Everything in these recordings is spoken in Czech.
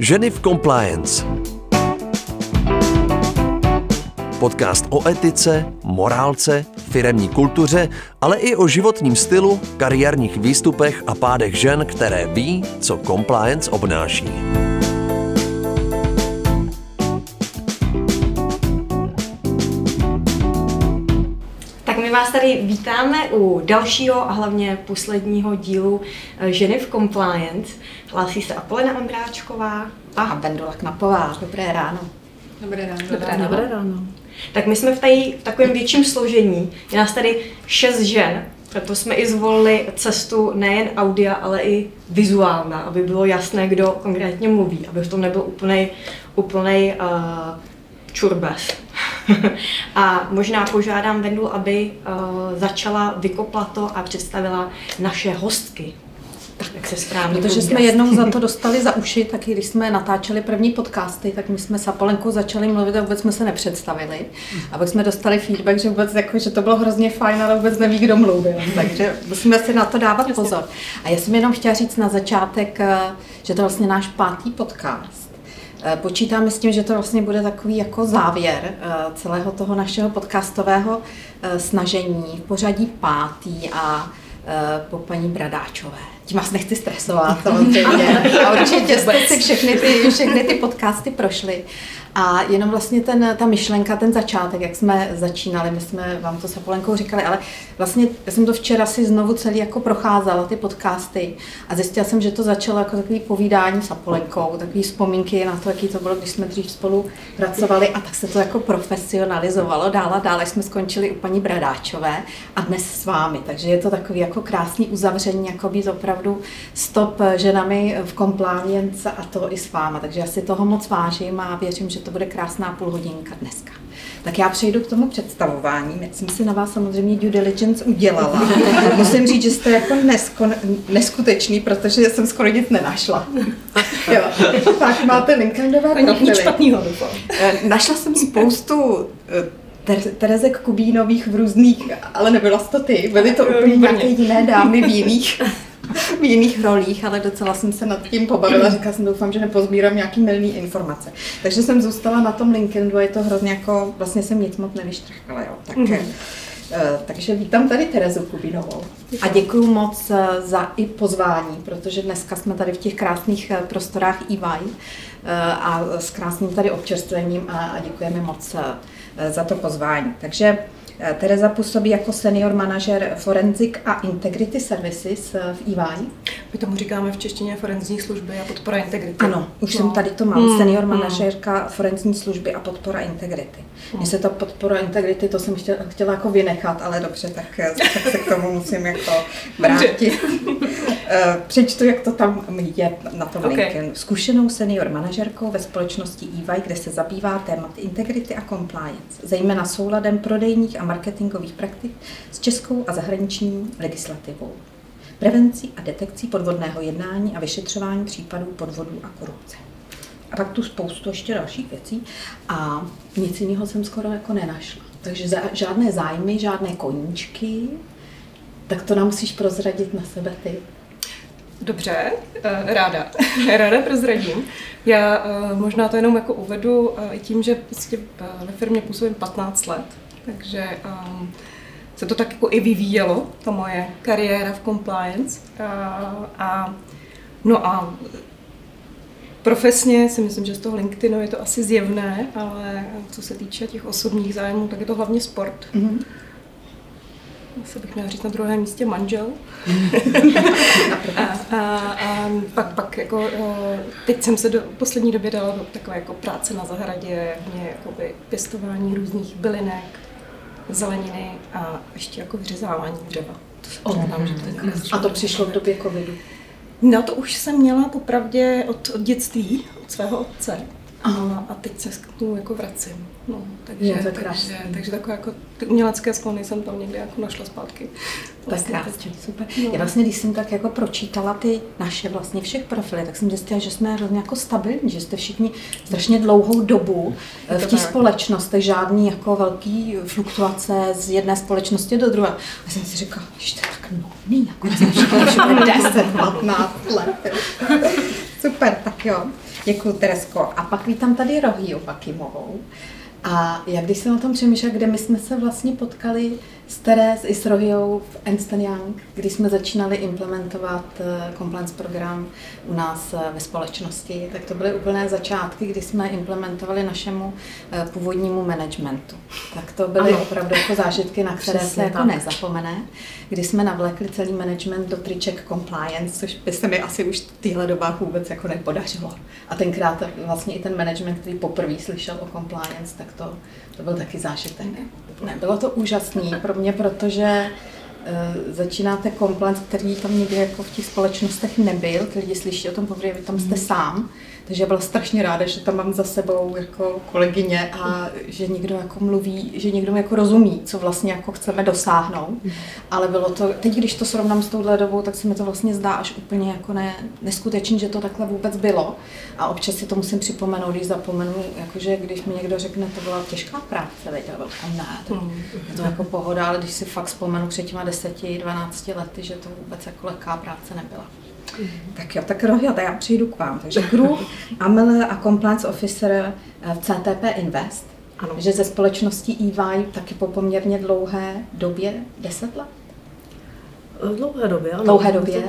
Ženy v compliance. Podcast o etice, morálce, firemní kultuře, ale i o životním stylu, kariérních výstupech a pádech žen, které ví, co compliance obnáší. Tak my vás tady vítáme u dalšího a hlavně posledního dílu eh, Ženy v Compliance. Hlásí se Apolena Ondráčková a Vendula Knapová. Dobré ráno. Dobré ráno. Dobré ráno. Dobré ráno. Tak my jsme v, tady, v takovém větším složení. Je nás tady šest žen, proto jsme i zvolili cestu nejen audia, ale i vizuálna, aby bylo jasné, kdo konkrétně mluví, aby v tom nebyl úplnej, úplnej uh, čurbes. a možná požádám Vendu, aby uh, začala vykoplat to a představila naše hostky. Tak se správně Protože jsme jednou za to dostali za uši, tak když jsme natáčeli první podcasty, tak my jsme s Apolenkou začali mluvit a vůbec jsme se nepředstavili. A pak jsme dostali feedback, že vůbec jako, že to bylo hrozně fajn, ale vůbec neví, kdo mluvil. Takže musíme si na to dávat pozor. A já jsem jenom chtěla říct na začátek, eh, že to je vlastně náš pátý podcast. Eh, Počítáme s tím, že to vlastně bude takový jako závěr eh, celého toho našeho podcastového snažení v pořadí pátý a po paní Bradáčové. Tím vás nechci stresovat samozřejmě. A určitě jste si všechny ty, všechny ty podcasty prošli. A jenom vlastně ten, ta myšlenka, ten začátek, jak jsme začínali, my jsme vám to s Apolenkou říkali, ale vlastně já jsem to včera si znovu celý jako procházela, ty podcasty a zjistila jsem, že to začalo jako takový povídání s Apolenkou, takový vzpomínky na to, jaký to bylo, když jsme dřív spolu pracovali a tak se to jako profesionalizovalo dál a dál, jsme skončili u paní Bradáčové a dnes s vámi. Takže je to takový jako krásný uzavření, jako být opravdu stop ženami v compliance a to i s váma. Takže já si toho moc vážím a věřím, že to bude krásná půlhodinka dneska. Tak já přejdu k tomu představování. Já jsem si na vás samozřejmě due diligence udělala. Musím říct, že jste jako nesko, neskutečný, protože jsem skoro nic nenašla. Jo. Tak máte LinkedInové Nic profily. špatného doufám. Eh, Našla jsem spoustu eh, Ter- Terezek Kubínových v různých, ale nebyla to ty, byly to úplně nějaké jiné dámy v jiných, v jiných rolích, ale docela jsem se nad tím pobavila, říkala jsem, doufám, že nepozbírám nějaký milný informace. Takže jsem zůstala na tom LinkedInu a je to hrozně jako, vlastně jsem nic moc nevyštrchala, jo. Tak, mm-hmm. Takže vítám tady Terezu Kubínovou a děkuji moc eh, za i pozvání, protože dneska jsme tady v těch krásných eh, prostorách EY a s krásným tady občerstvením a, děkujeme moc za to pozvání. Takže Tereza působí jako senior manažer Forensic a Integrity Services eh, v EY. My tomu říkáme v češtině forenzní služby a podpora integrity. Ano, už jsem tady to mám, senior manažerka forenzní služby a podpora integrity. Mně se to podpora integrity, to jsem chtěla, chtěla jako vynechat, ale dobře, tak, eh, tak se k tomu musím jako vrátit. Eh, Přečtu, jak to tam je na tom Ok. LinkedInu. Zkušenou senior manažerkou ve společnosti EY, kde se zabývá tématy integrity a compliance, zejména souladem prodejních a marketingových praktik s českou a zahraniční legislativou prevencí a detekcí podvodného jednání a vyšetřování případů podvodů a korupce. A pak tu spoustu ještě dalších věcí a nic jiného jsem skoro jako nenašla. Takže za, žádné zájmy, žádné koníčky, tak to nám musíš prozradit na sebe ty. Dobře, eh, ráda. ráda prozradím. Já eh, možná to jenom jako uvedu eh, i tím, že prostě ve firmě působím 15 let, takže ehm, se to tak jako i vyvíjelo, ta moje kariéra v compliance. A, a no a Profesně si myslím, že z toho LinkedInu je to asi zjevné, ale co se týče těch osobních zájmů, tak je to hlavně sport. Mm-hmm. Asi bych měla říct na druhém místě manžel. a, a, a pak, pak jako, eh, teď jsem se do poslední době dala do takové jako práce na zahradě, mě jakoby pěstování různých bylinek, zeleniny a ještě jako vyřezávání dřeva. To se přiznám, že to je takové A to přišlo v době covidu. No to už jsem měla popravdě od, od dětství, od svého otce. A, a teď se k tomu jako vracím. No, takže, Je to takže, takže takové jako ty umělecké sklony jsem tam někde jako našla zpátky. Tak teď. krásně, super. No. Já vlastně, když jsem tak jako pročítala ty naše vlastně všech profily, tak jsem zjistila, že jsme hrozně jako stabilní, že jste všichni strašně dlouhou dobu Je v to těch tak. společnostech, žádný jako velký fluktuace z jedné společnosti do druhé. A jsem si říkala, že to je tak nový, jako jsme všichni všude 10, 15 let. Super, tak jo. Děkuji, Teresko. A pak vítám tady Rohiu Pakimovou. A jak když jsem o tom přemýšlela, kde my jsme se vlastně potkali s Teres i s Rohiou v Ernst Young, kdy jsme začínali implementovat eh, compliance program u nás eh, ve společnosti, tak to byly úplné začátky, kdy jsme implementovali našemu eh, původnímu managementu. Tak to byly Ano. opravdu jako zážitky, na které se Přesně jako tak. nezapomene, kdy jsme navlekli celý management do triček compliance, což by se mi asi už v téhle dobách vůbec jako nepodařilo. A tenkrát vlastně i ten management, který poprvé slyšel o compliance, tak to, to byl taky zážitek. Ne, bylo to úžasný pro mě, protože začínáte compliance, který tam nikdy jako v těch společnostech nebyl, ty lidi slyší o tom poprvé, vy tam jste sám, takže byla strašně ráda, že tam mám za sebou jako kolegyně a že někdo jako mluví, že někdo mi jako rozumí, co vlastně jako chceme dosáhnout. Ale bylo to, teď když to srovnám s touhle dobou, tak se mi to vlastně zdá až úplně jako ne, neskutečný, že to takhle vůbec bylo. A občas si to musím připomenout, když zapomenu, jakože když mi někdo řekne, to byla těžká práce, veď, říkám, ne, to, je to jako pohoda, ale když si fakt vzpomenu před těma 10, 12 lety, že to vůbec jako lehká práce nebyla. Tak jo, tak Rohio, tak já přijdu k vám. Takže Group, AML a Compliance Officer eh, v CTP Invest, Ano. že ze společností EY taky po poměrně dlouhé době, 10 let? V dlouhé době, ano. Dlouhé době.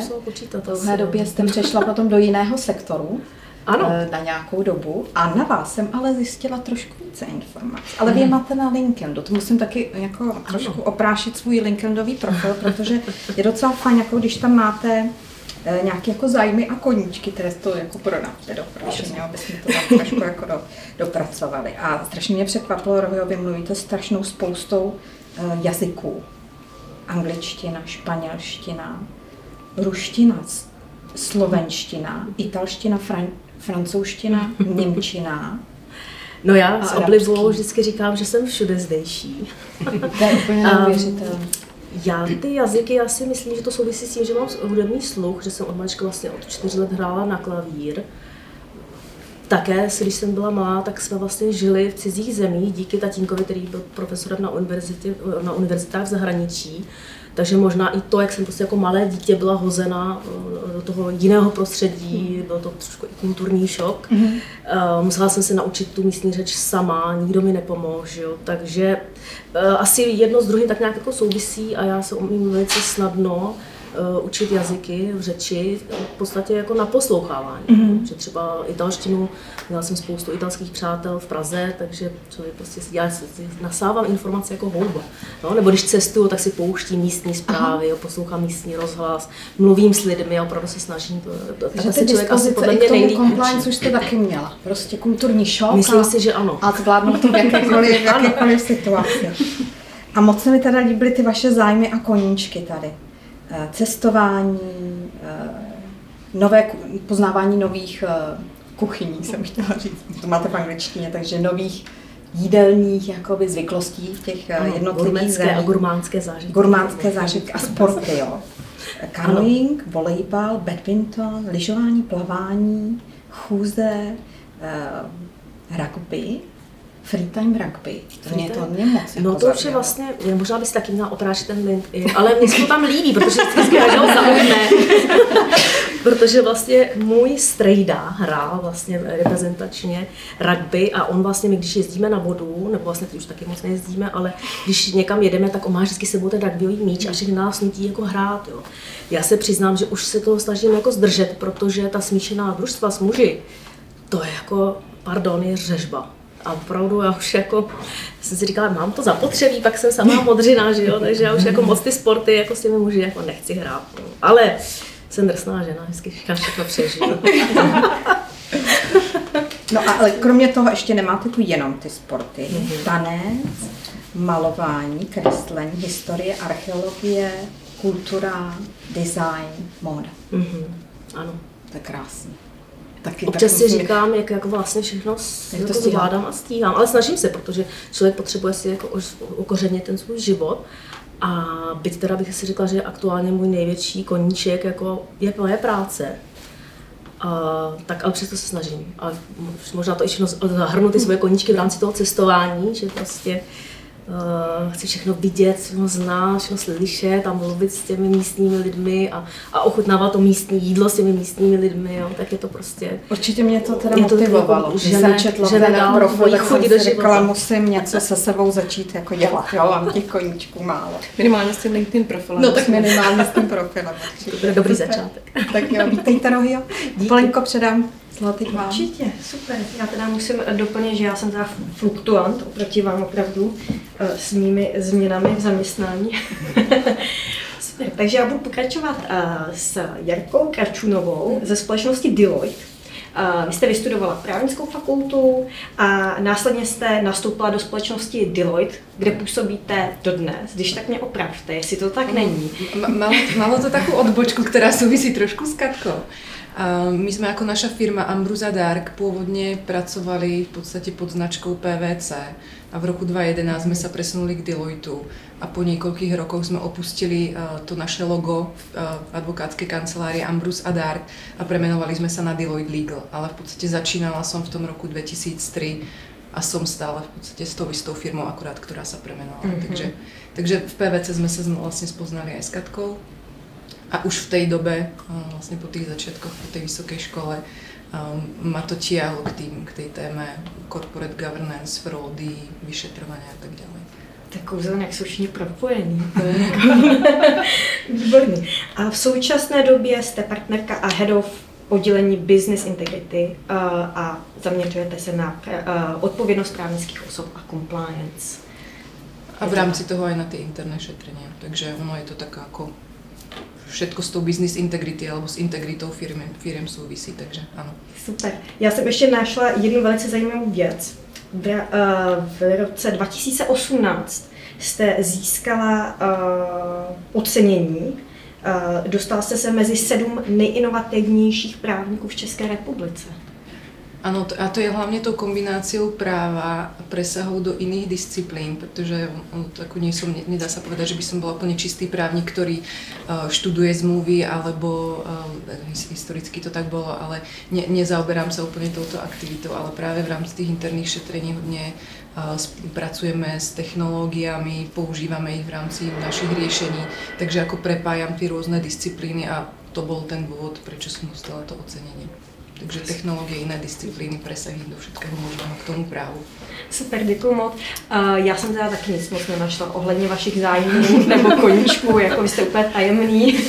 Dlouhé době jste přešla potom do jiného sektoru Ano. eh, na nějakou dobu a na vás jsem ale zjistila trošku více informací. Ale vy je máte na LinkedInu, to musím taky jako trošku oprášit svůj LinkedInový profil, protože je docela fajn, jako když tam máte eh, nějaké jako zájmy a koníčky, které to jako prodáte do prošení, aby jsme to tam trošku jako do, dopracovali. A strašně mě překvapilo, Rohio, vy mluvíte strašnou spoustou eh, jazyků. Angličtina, španělština, ruština, slovenština, italština, fran, francouzština, němčina. No já s oblibou vždycky říkám, že jsem všude zdejší. To je úplně Um, neuvěřitelné. Já ty jazyky, já si myslím, že to souvisí s tím, že mám hudební sluch, že jsem od malička vlastně od čtyř let hrála na klavír. Také, když jsem byla malá, tak jsme vlastně žili v cizích zemích díky tatínkovi, který byl profesorem na, univerzitě, na univerzitách v zahraničí. Takže možná i to, jak jsem prostě jako malé dítě byla hozena eh, do toho jiného prostředí, byl to trošku i kulturní šok. Eh, Musela jsem se naučit tu místní řeč sama, nikdo mi nepomohl, jo? takže eh, asi jedno s druhým tak nějak jako souvisí a já se umím velice snadno eh, učit jazyky, řeči, v podstatě jako na poslouchávání. Mm-hmm. Že třeba italštinu, měla jsem spoustu italských přátel v Praze, takže člověk prostě si, já si, si nasávám informace jako houba. No, nebo když cestuju, tak si pouštím místní zprávy, jo, poslouchám místní rozhlas, mluvím s lidmi a opravdu se snažím. To, to, Takže ty se člověk asi podle mě nejlíp compliance už jste taky měla. Prostě kulturní šok. Myslím a, si, že ano. A zvládnout to v jakékoliv, v jakékoliv situaci. A moc se mi teda líbily ty vaše zájmy a koníčky tady. Eh, Cestování, eh, nové, poznávání nových eh, kuchyní, jsem chtěla říct. To máte v angličtině, takže nových jídelních jakoby zvyklostí v těch Ano, jednotlivých gurmánské a zemích. gurmánské zážitky. Gurmánské zážitky a sporty, jo. Canoeing, volejbal, badminton, lyžování, plavání, chůze, uh, rugby, freetime rugby. To mě to mě moc No jako to už je vlastně, možná bys taky měla oprášit ten LinkedIn, ale mě se to tam líbí, protože vždycky každého zaujme. protože vlastně můj strejda hrál vlastně reprezentačně rugby a on vlastně, my když jezdíme na vodu, nebo vlastně teď už taky moc nejezdíme, ale když někam jedeme, tak on má vždycky sebou ten rugbyový míč a všechny nás nutí jako hrát. Jo. Já se přiznám, že už se toho snažím jako zdržet, protože ta smíšená družstva s muži, to je jako, pardon, je řežba. A opravdu já už jako, jsem si říkala, mám to zapotřebí, pak jsem sama modřina, že jo, takže já už jako moc ty sporty jako s těmi muži jako nechci hrát. No. Ale jsem drsná žena, vždycky říkám, všechno přežiju. No a ale kromě toho ještě nemáte tu jenom ty sporty. Mhm. Tanec, malování, kreslení, historie, archeologie, kultura, design, móda. Mhm, ano. To je krásný. Taky, Občas si říkám, jak jako vlastně všechno jak to zvládám a stíhám, ale snažím se, protože člověk potřebuje si jako ukořenit ten svůj život. A byť teda bych si řekla, že aktuálně můj největší koníček jako je moje práce, a, tak ale přesto se snažím. A možná to i všechno zahrnu ty svoje koníčky v rámci toho cestování, že prostě uh, chci všechno vidět, všechno znát, všechno slyšet a mluvit s těmi místními lidmi a, a ochutnávat to místní jídlo s těmi místními lidmi, jo, tak je to prostě... Určitě mě to teda motivovalo, to, že jsem četla že ten profil, tak jsem si říkala, musím něco se sebou začít jako dělat, jo, mám těch koníčků málo. Minimálně s tím LinkedIn profilem. No tak minimálně s tím profilem. Dobrý, dobrý začátek. tak jo, vítejte Rohio. Polenko předám Zlatý vám. Určitě, super. Já teda musím doplnit, že já jsem teda fluktuant oproti vám opravdu eh, s mými změnami v zaměstnání. super. Takže já budu pokračovat eh, s Jarkou Kračunovou ze společnosti Deloitte. Uh, vy jste vystudovala právnickou fakultu a následně jste nastoupila do společnosti Deloitte, kde působíte dodnes. Když tak mě opravte, jestli to tak není. Malo, malo to takovou odbočku, která souvisí trošku s Katkou. My sme ako naša firma Ambruza Dark pôvodne pracovali v podstate pod značkou PVC a v roku 2011 sme sa presunuli k Deloitu a po niekoľkých rokoch sme opustili to naše logo v advokátskej kancelárii Ambrus a Dark a premenovali sme sa na Deloitte Legal. Ale v podstate začínala som v tom roku 2003 a som stále v podstate s tou istou firmou akurát, ktorá sa premenovala. Mm-hmm. Takže, takže v PVC sme sa vlastne spoznali aj s Katkou a už v tej dobe, vlastne po tých začiatkoch, po tej vysokej škole, ma to tiahlo k, tým, k tej téme corporate governance, fraudy, vyšetrovania a tak ďalej. Tak kouzelně, jak jsou všichni propojení. Výborný. A v současné době jste partnerka a head of oddělení Business Integrity a zaměřujete se na odpovědnost právnických osob a compliance. A v rámci toho aj na ty interné šetrenia. Takže ono je to tak jako všetko s tou business integrity alebo s integritou firmy, firm souvisí, takže ano. Super. Já jsem ještě našla jednu velice zajímavou věc. V, v roce 2018 jste získala uh, ocenění. Uh, dostala jste se mezi sedm nejinovativnějších právníků v České republice. Áno, a to je hlavne tou kombináciou práva a presahov do iných disciplín, pretože ono to ako nie som, nedá sa povedať, že by som bola úplne čistý právnik, ktorý uh, študuje zmluvy, alebo uh, historicky to tak bolo, ale ne, nezaoberám sa úplne touto aktivitou, ale práve v rámci tých interných šetrení hodne uh, pracujeme s technológiami, používame ich v rámci našich riešení, takže ako prepájam tie rôzne disciplíny a to bol ten dôvod, prečo som dostala to ocenenie. Takže technologie, jiné disciplíny presahují do všetkého možného k tomu právu. Super, děkuji moc. Uh, já jsem teda taky nic moc nenašla ohledně vašich zájmů nebo koníčků, jako vy jste úplně tajemný.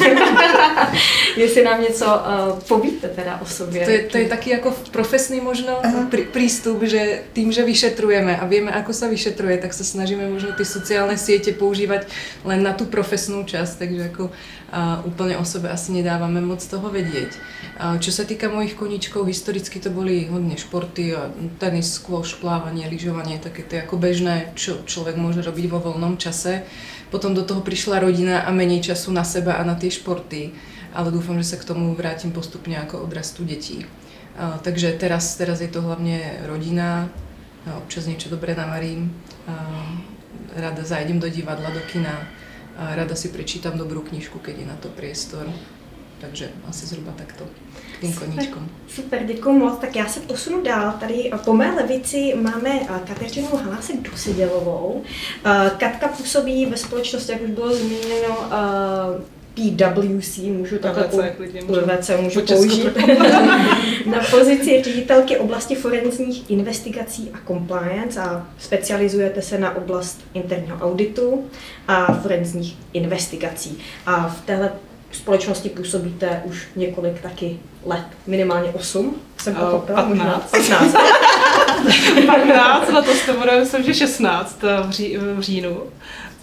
Jestli nám něco uh, povíte teda o sobě. To je, to je taky jako profesný možno pr- prístup, že tým, že vyšetrujeme a vieme, ako sa vyšetruje, tak sa snažíme možno ty sociálne siete používať len na tú profesnú časť, takže ako uh, úplne o sebe asi nedávame moc toho vedieť. Uh, čo sa týka mojich koníčkov, historicky to boli hodne športy, tenis, squash, plávanie, lyžovanie, také to ako bežné, čo človek môže robiť vo voľnom čase. Potom do toho prišla rodina a menej času na seba a na tie športy, ale dúfam, že sa k tomu vrátim postupne ako odrastu detí. Uh, takže teraz, teraz je to hlavne rodina, občas niečo dobré navarím, uh, rada zajdem do divadla, do kina, a rada si prečítam dobrú knižku, keď je na to priestor. Takže asi zhruba takto k tým koníčkom. Super, děkuji moc. Tak já se posunu dál. Tady po mé levici máme Kateřinu Hanásek Dusidělovou. Katka působí ve společnosti, jak už bylo zmíněno, PWC, můžu takhle PVC můžu použít, na pozici ředitelky oblasti forenzních investigací a compliance a specializujete se na oblast interního auditu a forenzních investigací. A v téhle společnosti působíte už několik taky let, minimálně 8, jsem pochopila. 15. 15. 15, na to bude, myslím, že 16 v, ří, v říjnu.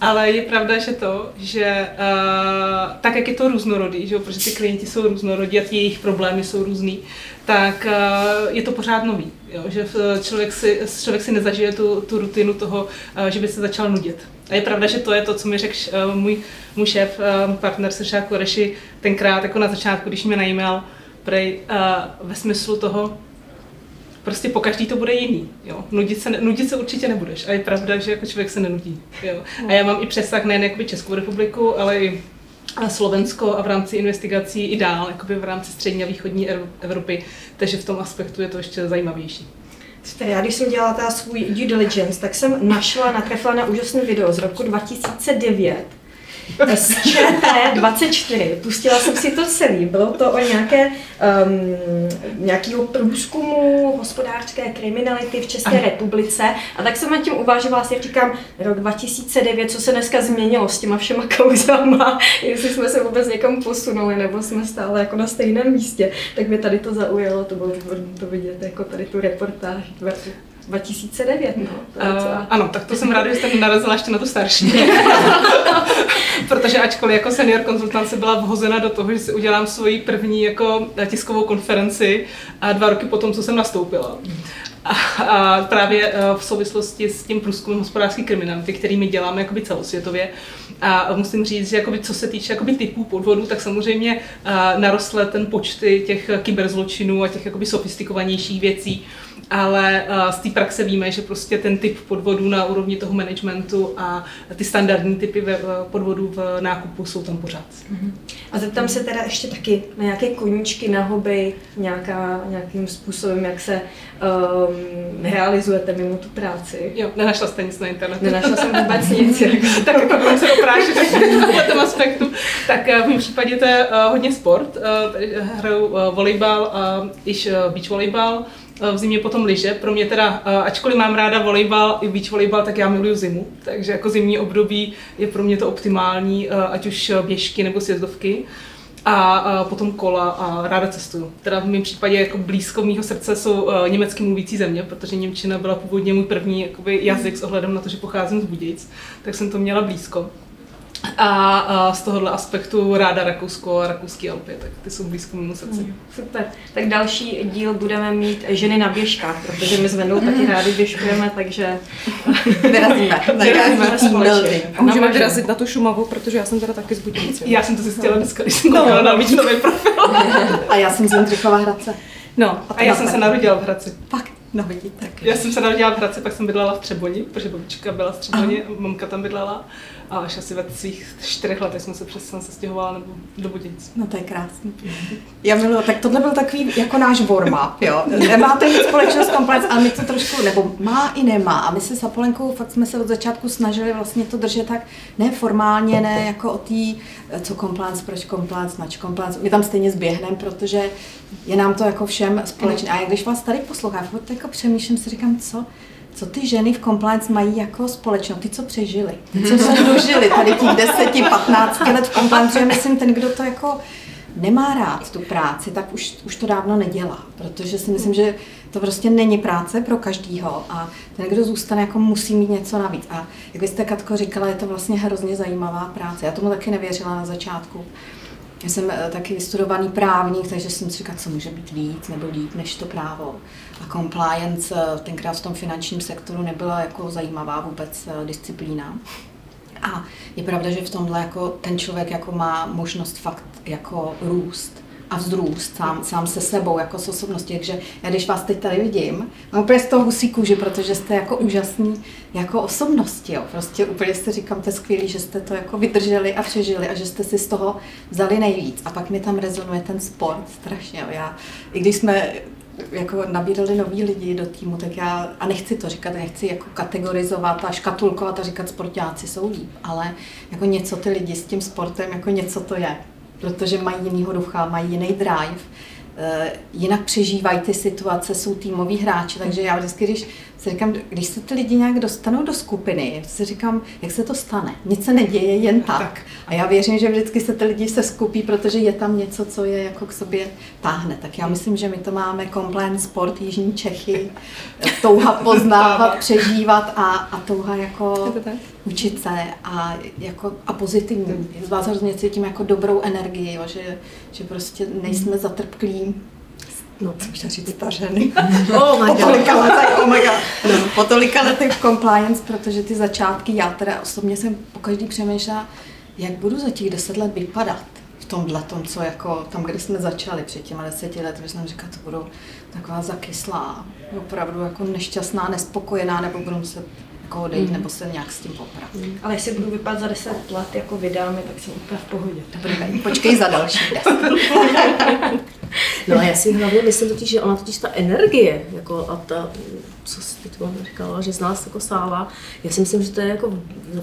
Ale je pravda, že to, že uh, tak, jak je to různorodý, že jo, protože ty klienti jsou různorodí a ty jejich problémy jsou různý, tak uh, je to pořád nový. Jo, že člověk si, člověk si nezažije tu, tu rutinu toho, uh, že by se začal nudit. A je pravda, že to je to, co mi řekl uh, můj, můj šéf, uh, partner Srša Koreši tenkrát jako na začátku, když mě najímal, prej uh, ve smyslu toho, prostě po každý to bude jiný. Jo. Nudit, se, nudit se určitě nebudeš. A je pravda, že jako člověk se nenudí. Jo. A já mám i přesah nejen Českou republiku, ale i a Slovensko a v rámci investigací i dál, jakoby v rámci střední a východní Evropy, takže v tom aspektu je to ještě zajímavější. Já když jsem dělala ta svůj due diligence, tak jsem našla, natrefila na úžasný video z roku 2009, SČT24. Pustila jsem si to celý. Bylo to o nějaké, um, nějakého průzkumu hospodářské kriminality v České Aha. republice. A tak jsem nad tím uvažovala, si říkám, rok 2009, co se dneska změnilo s těma všema kauzama, jestli jsme se vůbec někam posunuli, nebo jsme stále jako na stejném místě. Tak mě tady to zaujalo, to bylo výborné to vidět, jako tady tu reportáž 2009, no. Uh, ano, tak to jsem ráda, že jste narazila ještě na tu starší. Protože ačkoliv jako senior konzultant se byla vhozena do toho, že si udělám svoji první jako tiskovou konferenci a dva roky potom, co jsem nastoupila. A, a právě eh, v souvislosti s tím průzkumem hospodářské kriminality, který my děláme jakoby celosvětově. A musím říct, že jakoby, co se týče jakoby typů podvodů, tak samozřejmě narostly ten počty těch kyberzločinů a těch jakoby sofistikovanějších věcí ale z té praxe víme, že prostě ten typ podvodů na úrovni toho managementu a ty standardní typy podvodů v nákupu jsou tam pořád. A zeptám se teda ještě taky na nějaké koníčky na hobby, nějaká, nějakým způsobem, jak se um, realizujete mimo tu práci. Jo, nenašla jste nic na internetu. Nenašla jsem vůbec nic. Jako. tak jako budeme se oprášit v tom aspektu. Tak v mém případě to je hodně sport. Hraju volejbal, iž beach volejbal, v zimě potom lyže. Pro mě teda, ačkoliv mám ráda volejbal i beach volejbal, tak já miluju zimu. Takže jako zimní období je pro mě to optimální, ať už běžky nebo sjezdovky. A, potom kola a ráda cestuju. Teda v mém případě jako blízko mýho srdce jsou německy mluvící země, protože Němčina byla původně můj první jakoby, jazyk s ohledem na to, že pocházím z Budějic, tak jsem to měla blízko. A, a z tohohle aspektu ráda Rakousko a rakouský Alpy, tak ty jsou blízko mému srdci. Mm, super. Tak další díl budeme mít ženy na běžkách, protože my s Vendou taky rádi běžkujeme, takže vyrazíme. vyrazíme společně. A můžeme vyrazit na tu Šumavu, protože já jsem teda taky z Budějice. Já jsem to zjistila dneska, když jsem koukala na nový profil. a já jsem z Jindřichova Hradce. No, a, a já jsem se narodila v Hradci. Fakt? No vidíte. Já jsem se narodila v Hradci, pak jsem bydlela v Třeboni, protože babička byla v Třeboni, a mamka tam bydlela. A až asi ve svých čtyřech letech jsme se přesně se stěhovala nebo do Budějic. No to je krásný. Já miluji, tak tohle byl takový jako náš warm jo. Nemáte nic společného s compliance, ale my to trošku, nebo má i nemá. A my se s Apolenkou fakt jsme se od začátku snažili vlastně to držet tak neformálně, ne jako o tý, co compliance, proč compliance, nač compliance. My tam stejně zběhneme, protože je nám to jako všem společné. A když vás tady poslouchám, tak jako přemýšlím si, říkám, co, co ty ženy v compliance mají jako společno, ty, co přežili, ty, co se dožili tady těch 10, 15 let v compliance, já myslím, ten, kdo to jako nemá rád tu práci, tak už, už to dávno nedělá, protože si myslím, že to prostě není práce pro každýho a ten, kdo zůstane, jako musí mít něco navíc. A jak jste, Katko, říkala, je to vlastně hrozně zajímavá práce. Já tomu taky nevěřila na začátku. Já jsem eh, taky vystudovaný právník, takže jsem si říkala, co může být víc nebo líp než to právo. A compliance eh, tenkrát v tom finančním sektoru nebyla jako zajímavá vůbec eh, disciplína. A je pravda, že v tomhle jako ten člověk jako má možnost fakt jako růst a vzrůst sám, sám se sebou, jako s osobností. Takže já když vás teď tady vidím, mám úplně z toho husí kůži, protože jste jako úžasní jako osobnosti. Jo. Prostě úplně jste říkám, to je skvělý, že jste to jako vydrželi a přežili a že jste si z toho vzali nejvíc. A pak mi tam rezonuje ten sport strašně. Jo. Já, I když jsme jako nabírali noví lidi do týmu, tak já, a nechci to říkat, nechci jako kategorizovat a škatulkovat a říkat sportáci jsou líp, ale jako něco ty lidi s tím sportem, jako něco to je protože mají jinýho ducha, mají jiný drive, eh, jinak přežívají ty situace, jsou týmoví hráči, takže já vždycky, když si říkám, když se ty lidi nějak dostanou do skupiny, si říkám, jak se to stane. Nic se neděje jen tak. tak. A já věřím, že vždycky se ty lidi se skupí, protože je tam něco, co je jako k sobě táhne. Tak já myslím, že my to máme compliance sport Jižní Čechy, touha poznávat, přežívat a, a touha jako učit se a, jako, a pozitivní. Z vás hrozně cítím jako dobrou energii, jo, že, že prostě nejsme zatrpklí no, co chtěla říct, stařeny. oh my god. Po tolika letech, oh my god. No, po tolika letech compliance, protože ty začátky, já teda osobně jsem po každý přemýšlela, jak budu za těch deset let vypadat. v tomhle tom, co jako tam, kde jsme začali před těmi deseti lety, jsem říkala, to budou taková zakyslá, opravdu jako nešťastná, nespokojená, nebo budou se jako odejít, mm. nebo se nějak s tím poprat. Mm. Ale jestli budu vypadat za deset let jako vydáme, tak jsem úplně v pohodě. Dobrý, počkej za další No a já si hlavně myslím totiž, že ona totiž ta energie, jako a ta, co jsi teď říkala, že z nás jako sála, já si myslím, že to je jako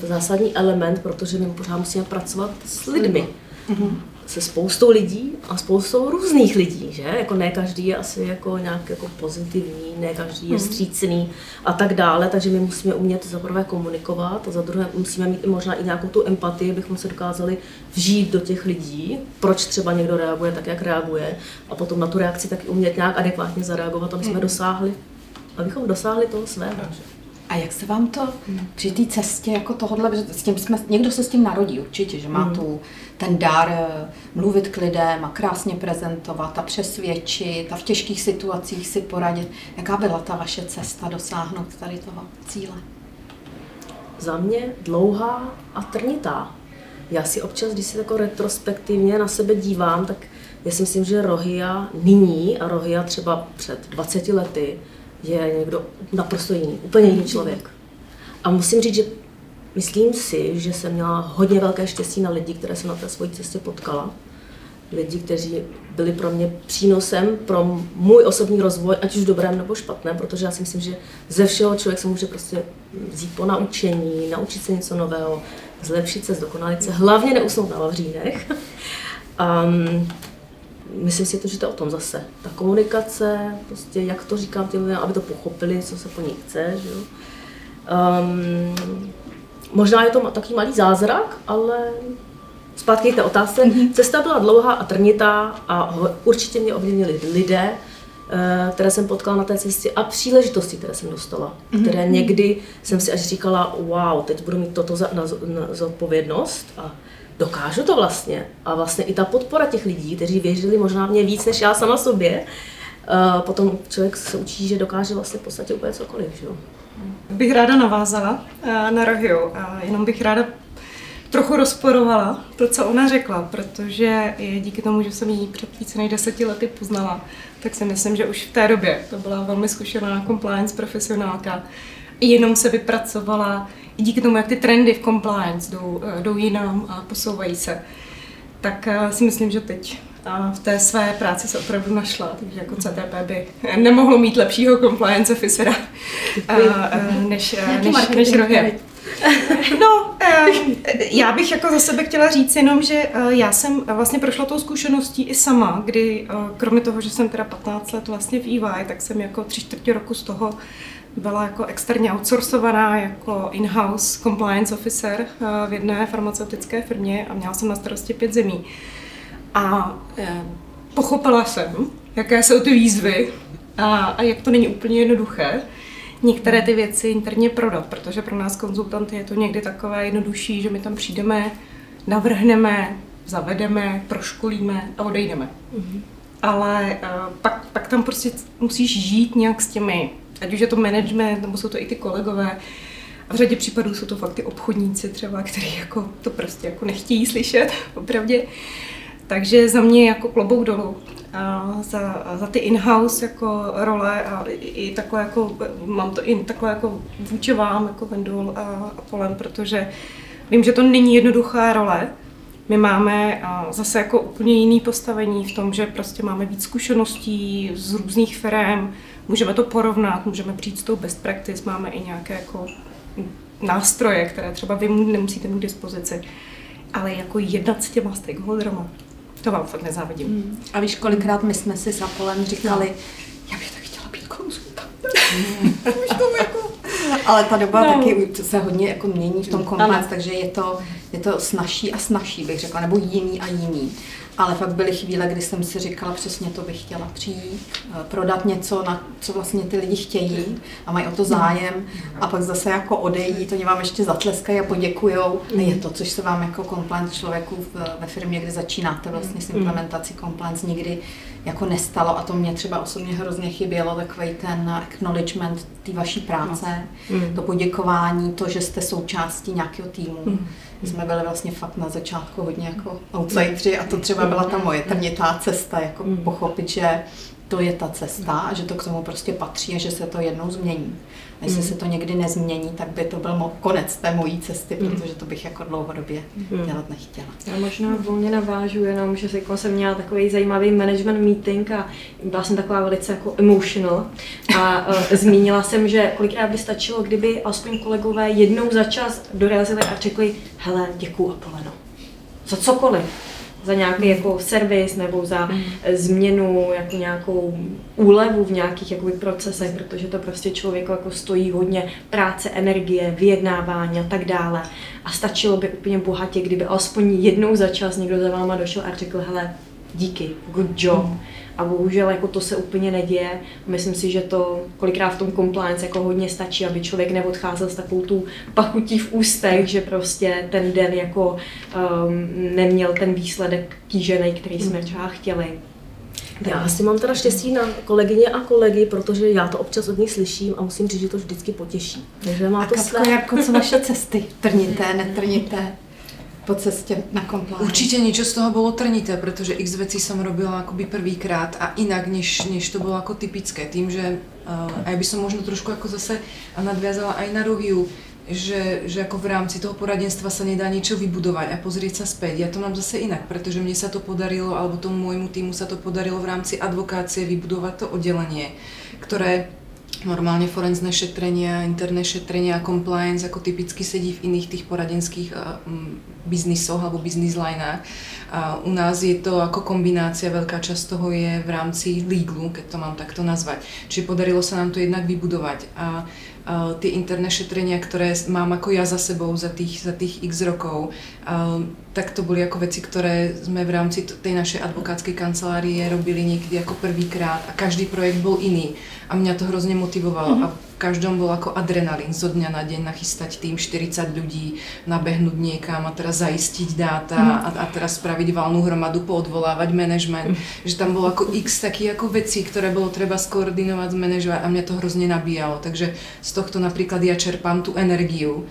zásadní element, protože my pořád musíme pracovat s lidmi. Mm-hmm se spoustou lidí a spoustou různých lidí, že? Jako ne každý je asi jako nějak jako pozitivní, ne každý je mhm. střícný a tak dále, takže my musíme umět za prvé komunikovat a za druhé musíme mít i možná i nějakou tu empatii, abychom se dokázali vžít do těch lidí, proč třeba někdo reaguje tak, jak reaguje a potom na tu reakci taky umět nějak adekvátně zareagovat, aby jsme mhm. dosáhli, abychom dosáhli toho svého. Že? A jak se vám to při té cestě jako tohohle, s tím jsme, někdo se s tím narodí určitě, že má mm. tu, ten dar eh, mluvit k lidem a krásně prezentovat a přesvědčit a v těžkých situacích si poradit. Jaká byla ta vaše cesta dosáhnout tady toho cíle? Za mě dlouhá a trnitá. Já si občas, když se jako retrospektivně na sebe dívám, tak já si myslím, že Rohia nyní a Rohia třeba před 20 lety je někdo naprosto jiný, úplně jiný člověk. A musím říct, že myslím si, že jsem měla hodně velké štěstí na lidi, které jsem na té své cestě potkala. Lidi, kteří byli pro mě přínosem pro můj osobní rozvoj, ať už dobrém nebo špatném, protože já si myslím, že ze všeho člověk se může prostě vzít po naučení, naučit se něco nového, zlepšit se, zdokonalit se, hlavně neusnout na vavřínech. Um, myslím si, to, že to je o tom zase. Ta komunikace, prostě jak to říkám těm lidem, aby to pochopili, co se po nich chce. Že jo? Um, možná je to takový malý zázrak, ale zpátky k té otázce. Mm-hmm. Cesta byla dlouhá a trnitá a určitě mě ovlivnili lidé, eh, které jsem potkala na té cestě a příležitosti, které jsem dostala. Mm-hmm. Které někdy jsem si až říkala, wow, teď budu mít toto za, na, na zodpovědnost a dokážu to vlastně. A vlastně i ta podpora těch lidí, kteří věřili možná mě víc než já sama sobě, uh, potom člověk se učí, že dokáže vlastně v podstatě úplně cokoliv. Že? Bych ráda navázala uh, na Rohiu a jenom bych ráda trochu rozporovala to, co ona řekla, protože díky tomu, že jsem ji před více než deseti lety poznala, tak si myslím, že už v té době to byla velmi zkušená compliance profesionálka. Jenom se vypracovala i díky tomu, jak ty trendy v compliance jdou, eh, jdou jinam a posouvají se, tak eh, si myslím, že teď a v té své práci se opravdu našla, takže jako CTP by nemohlo mít lepšího compliance officera než, než, než Rohě. No, já bych jako za sebe chtěla říct jenom, že já jsem vlastně prošla tou zkušeností i sama, kdy kromě toho, že jsem teda 15 let vlastně v EY, tak jsem jako tři čtvrtě roku z toho byla jako externě outsourcovaná jako in-house compliance officer eh, v jedné farmaceutické firmě a měla jsem na starosti pět zemí. A eh, pochopila jsem, jaké jsou ty výzvy a, a jak to není úplně jednoduché některé ty věci interně prodat, protože pro nás konzultanty je to někdy takové jednodušší, že my tam přijdeme, navrhneme, zavedeme, proškolíme a odejdeme. Mm-hmm. Ale uh, pak, pak tam prostě musíš žít nějak s těmi Ať už je to management, nebo jsou to i ty kolegové. A v řadě případů jsou to fakt ty obchodníci třeba, kteří jako to prostě jako nechtějí slyšet, opravdu. Takže za mě jako klobouk dolů. A za, za ty in-house jako role a i, takhle jako, mám to i takhle jako vůči vám, jako Vendul a, a Polem, protože vím, že to není jednoduchá role, my máme zase jako úplně jiný postavení v tom, že prostě máme víc zkušeností z různých firm, můžeme to porovnat, můžeme přijít s tou best practice, máme i nějaké jako nástroje, které třeba vy nemusíte mít k dispozici, ale jako jednat s těma stakeholderama, to vám fakt nezávidím. Hmm. A víš, kolikrát my jsme si s Apolem říkali, no. já bych tak chtěla být konzultant. Hmm. jako... Ale ta doba no. taky se hodně jako mění v tom komplexu, takže je to, je to snažší a snažší, bych řekla, nebo jiný a jiný. Ale fakt byly chvíle, kdy jsem si říkala, přesně to bych chtěla přijít, eh, prodat něco, na co vlastně ty lidi chtějí a mají o to zájem. A pak zase jako odejít, oni vám ještě zatleskají a poděkujou. Je to, což se vám jako compliance člověku ve firmě, kdy začínáte vlastně s implementací compliance, nikdy jako nestalo. A to mě třeba osobně hrozně chybělo, takový ten acknowledgement té vaší práce, to poděkování, to, že jste součástí nějakého týmu My jsme byli vlastně fakt na začátku hodně jako outsideri a to třeba byla ta moje trnitá cesta, jako pochopit, že to je ta cesta a že to k tomu prostě patří a že se to jednou změní. A jestli se to někdy nezmění, tak by to byl mo- konec té mojí cesty, protože to bych jako dlouhodobě dělat nechtěla. Já možná volně navážu jenom, že jsem měla takový zajímavý management meeting a byla jsem taková velice jako emotional. A uh, zmínila jsem, že kolikrát by stačilo, kdyby alespoň kolegové jednou za čas dorazili a řekli, hele, děkuju Apoleno. Za cokoliv za nějaký jako servis nebo za mm. změnu, jako nějakou úlevu v nějakých jakoby, procesech, protože to prostě člověku jako stojí hodně práce, energie, vyjednávání a tak dále. A stačilo by úplně bohatě, kdyby alespoň jednou za čas někdo za váma došel a řekl, hele, díky, good job. Mm a bohužel jako to se úplně neděje. Myslím si, že to kolikrát v tom compliance jako hodně stačí, aby člověk neodcházel s takovou tu pachutí v ústech, že prostě ten den jako um, neměl ten výsledek kýžený, který jsme třeba chtěli. Já asi mám teda štěstí na kolegyně a kolegy, protože já to občas od nich slyším a musím říct, že to vždycky potěší. Takže má a to Katko, své... jako co vaše cesty? Trnité, netrnité? Po cestě na compliance? Určitě niečo z toho bolo trnité, protože x vecí som robila akoby prvýkrát a inak, než, než to bolo ako typické. Tým, že uh, aj by som možno trošku ako zase nadviazala aj na Roviu, že, že ako v rámci toho poradenstva sa nedá niečo vybudovať a pozrieť sa späť. Ja to mám zase inak, pretože mne sa to podarilo, alebo tomu môjmu týmu sa to podarilo v rámci advokácie vybudovať to oddelenie, ktoré normálne forenzné šetrenia, interné šetrenia a compliance ako typicky sedí v iných tých poradenských biznisoch alebo business lineách. A u nás je to ako kombinácia, veľká časť toho je v rámci legalu, keď to mám takto nazvať. Čiže podarilo sa nám to jednak vybudovať. A tie interné šetrenia, ktoré mám ako ja za sebou za tých, za tých x rokov, tak to boli ako veci, ktoré sme v rámci tej našej advokátskej kancelárie robili niekedy ako prvýkrát a každý projekt bol iný a mňa to hrozne motivovalo mm-hmm. a v každom bol ako adrenalín zo dňa na deň nachystať tým 40 ľudí, nabehnúť niekam a teraz zaistiť dáta mm-hmm. a, a teraz spraviť valnú hromadu, poodvolávať manažment, mm-hmm. že tam bolo ako x takých ako vecí, ktoré bolo treba skoordinovať, zmanéžovať a mňa to hrozne nabíjalo, takže z tohto napríklad ja čerpám tú energiu,